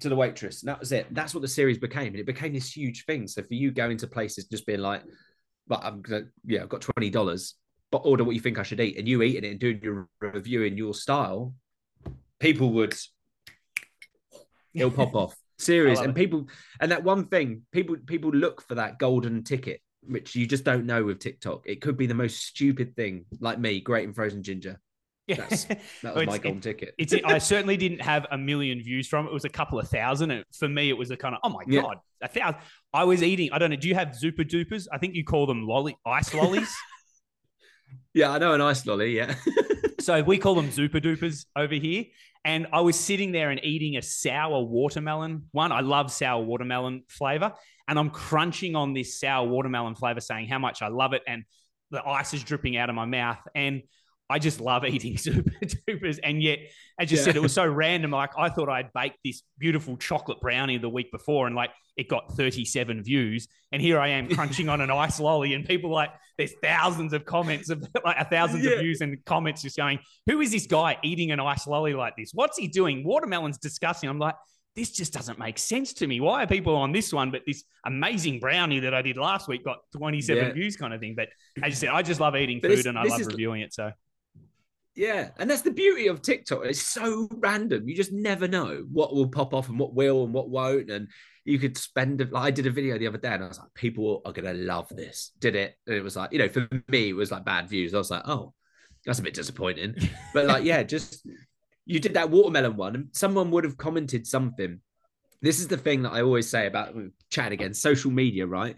to the waitress. And that was it. That's what the series became. And it became this huge thing. So for you going to places just being like, but I'm gonna yeah, I've got twenty dollars, but order what you think I should eat, and you eating it and doing your review in your style, people would <laughs> it'll pop off. Serious. And it. people and that one thing, people people look for that golden ticket, which you just don't know with TikTok. It could be the most stupid thing, like me, grating frozen ginger. Yeah. That's, that <laughs> was Well, my golden ticket. It's I <laughs> certainly didn't have a million views from it. It was a couple of thousand. And for me, it was a kind of oh my Yeah. god, a thousand. I was eating. I don't know. Do you have Zooper Doopers? I think you call them lolly ice lollies. <laughs> yeah, I know an ice lolly, yeah. so we call them Zooper Doopers over here. And I was sitting there and eating a sour watermelon one. I love sour watermelon flavor. And I'm crunching on this sour watermelon flavor, saying how much I love it. And the ice is dripping out of my mouth. And I just love <laughs> eating Zooper Doopers. And yet, as you Yeah. said, it was so random. Like I thought I'd baked this beautiful chocolate brownie the week before, and like it got 37 views. And here I am <laughs> crunching on an ice lolly, and people like there's thousands of comments of <laughs> like thousands Yeah. of views and comments just going, Who is this guy eating an ice lolly like this? What's he doing? Watermelon's disgusting. I'm like, this just doesn't make sense to me. Why are people on this one, but this amazing brownie that I did last week got 27 Yeah. views kind of thing? But as you said, I just love eating But food and I love is- reviewing it. So Yeah, and that's the beauty of TikTok. It's so random. You just never know what will pop off and what will and what won't. And you could spend like I did a video the other day, and I was like, people are gonna love this. Did it? And it was like, you know, for me, it was like bad views. I was like, oh, that's a bit disappointing. <laughs> But like, yeah, just you did that watermelon one, and someone would have commented something. This is the thing that I always say about chat again, social media, right?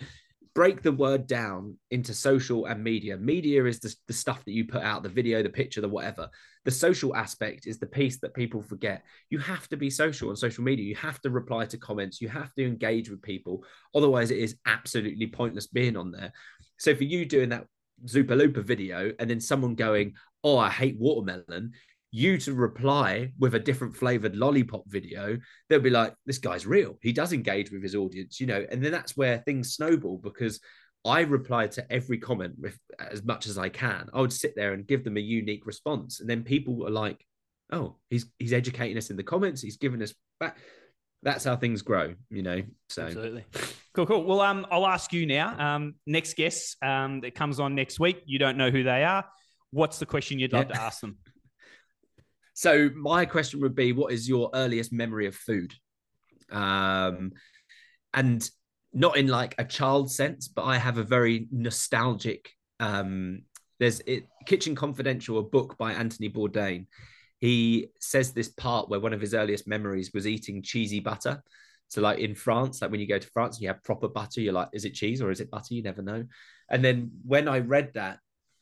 break the word down into social and media. Media is the, the stuff that you put out, the video, the picture, the whatever. The social aspect is the piece that people forget. You have to be social on social media. You have to reply to comments. You have to engage with people. Otherwise, it is absolutely pointless being on there. So for you doing that Zooper Dooper video and then someone going, Oh, I hate watermelon, you to reply with a different flavored lollipop video, they'll be like, this guy's real. He does engage with his audience, you know, and then that's where things snowball because I reply to every comment with as much as I can. I would sit there and give them a unique response. And then people are like, oh, he's he's educating us in the comments, he's giving us back. That's how things grow, you know. So Absolutely. Cool, cool. Well, um, I'll ask you now. Um, next guest um, that comes on next week, you don't know who they are. What's the question you'd love Yeah. to ask them? So my question would be, what is your earliest memory of food? Um, and not in like a child sense, but I have a very nostalgic. Um, there's it, Kitchen Confidential, a book by Anthony Bourdain. He says this part where one of his earliest memories was eating cheesy butter. So, like in France, like when you go to France you have proper butter, you're like, is it cheese or is it butter? You never know. And then when I read that,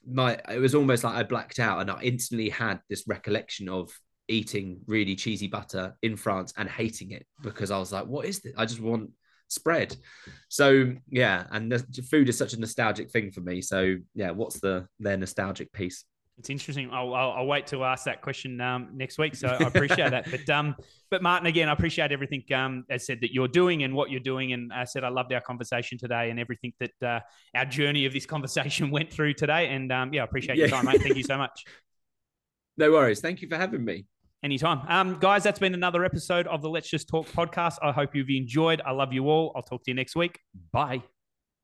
my it was almost like I blacked out and I instantly had this recollection of eating really cheesy butter in France and hating it because I was like, what is this? I just want spread. So yeah, and the food is such a nostalgic thing for me. So yeah, what's the their nostalgic piece? It's interesting. I'll, I'll, I'll wait to ask that question um, next week. So I appreciate that. But um, but Martin, again, I appreciate everything um, as said that you're doing and what you're doing. And I said I loved our conversation today and everything that uh, our journey of this <laughs> conversation went through today. And um, yeah, I appreciate your time, mate. Thank you so much. <laughs> No worries. Thank you for having me. Anytime. Um, guys, that's been another episode of the Let's Just Talk podcast. I hope you've enjoyed. I love you all. I'll talk to you next week. Bye.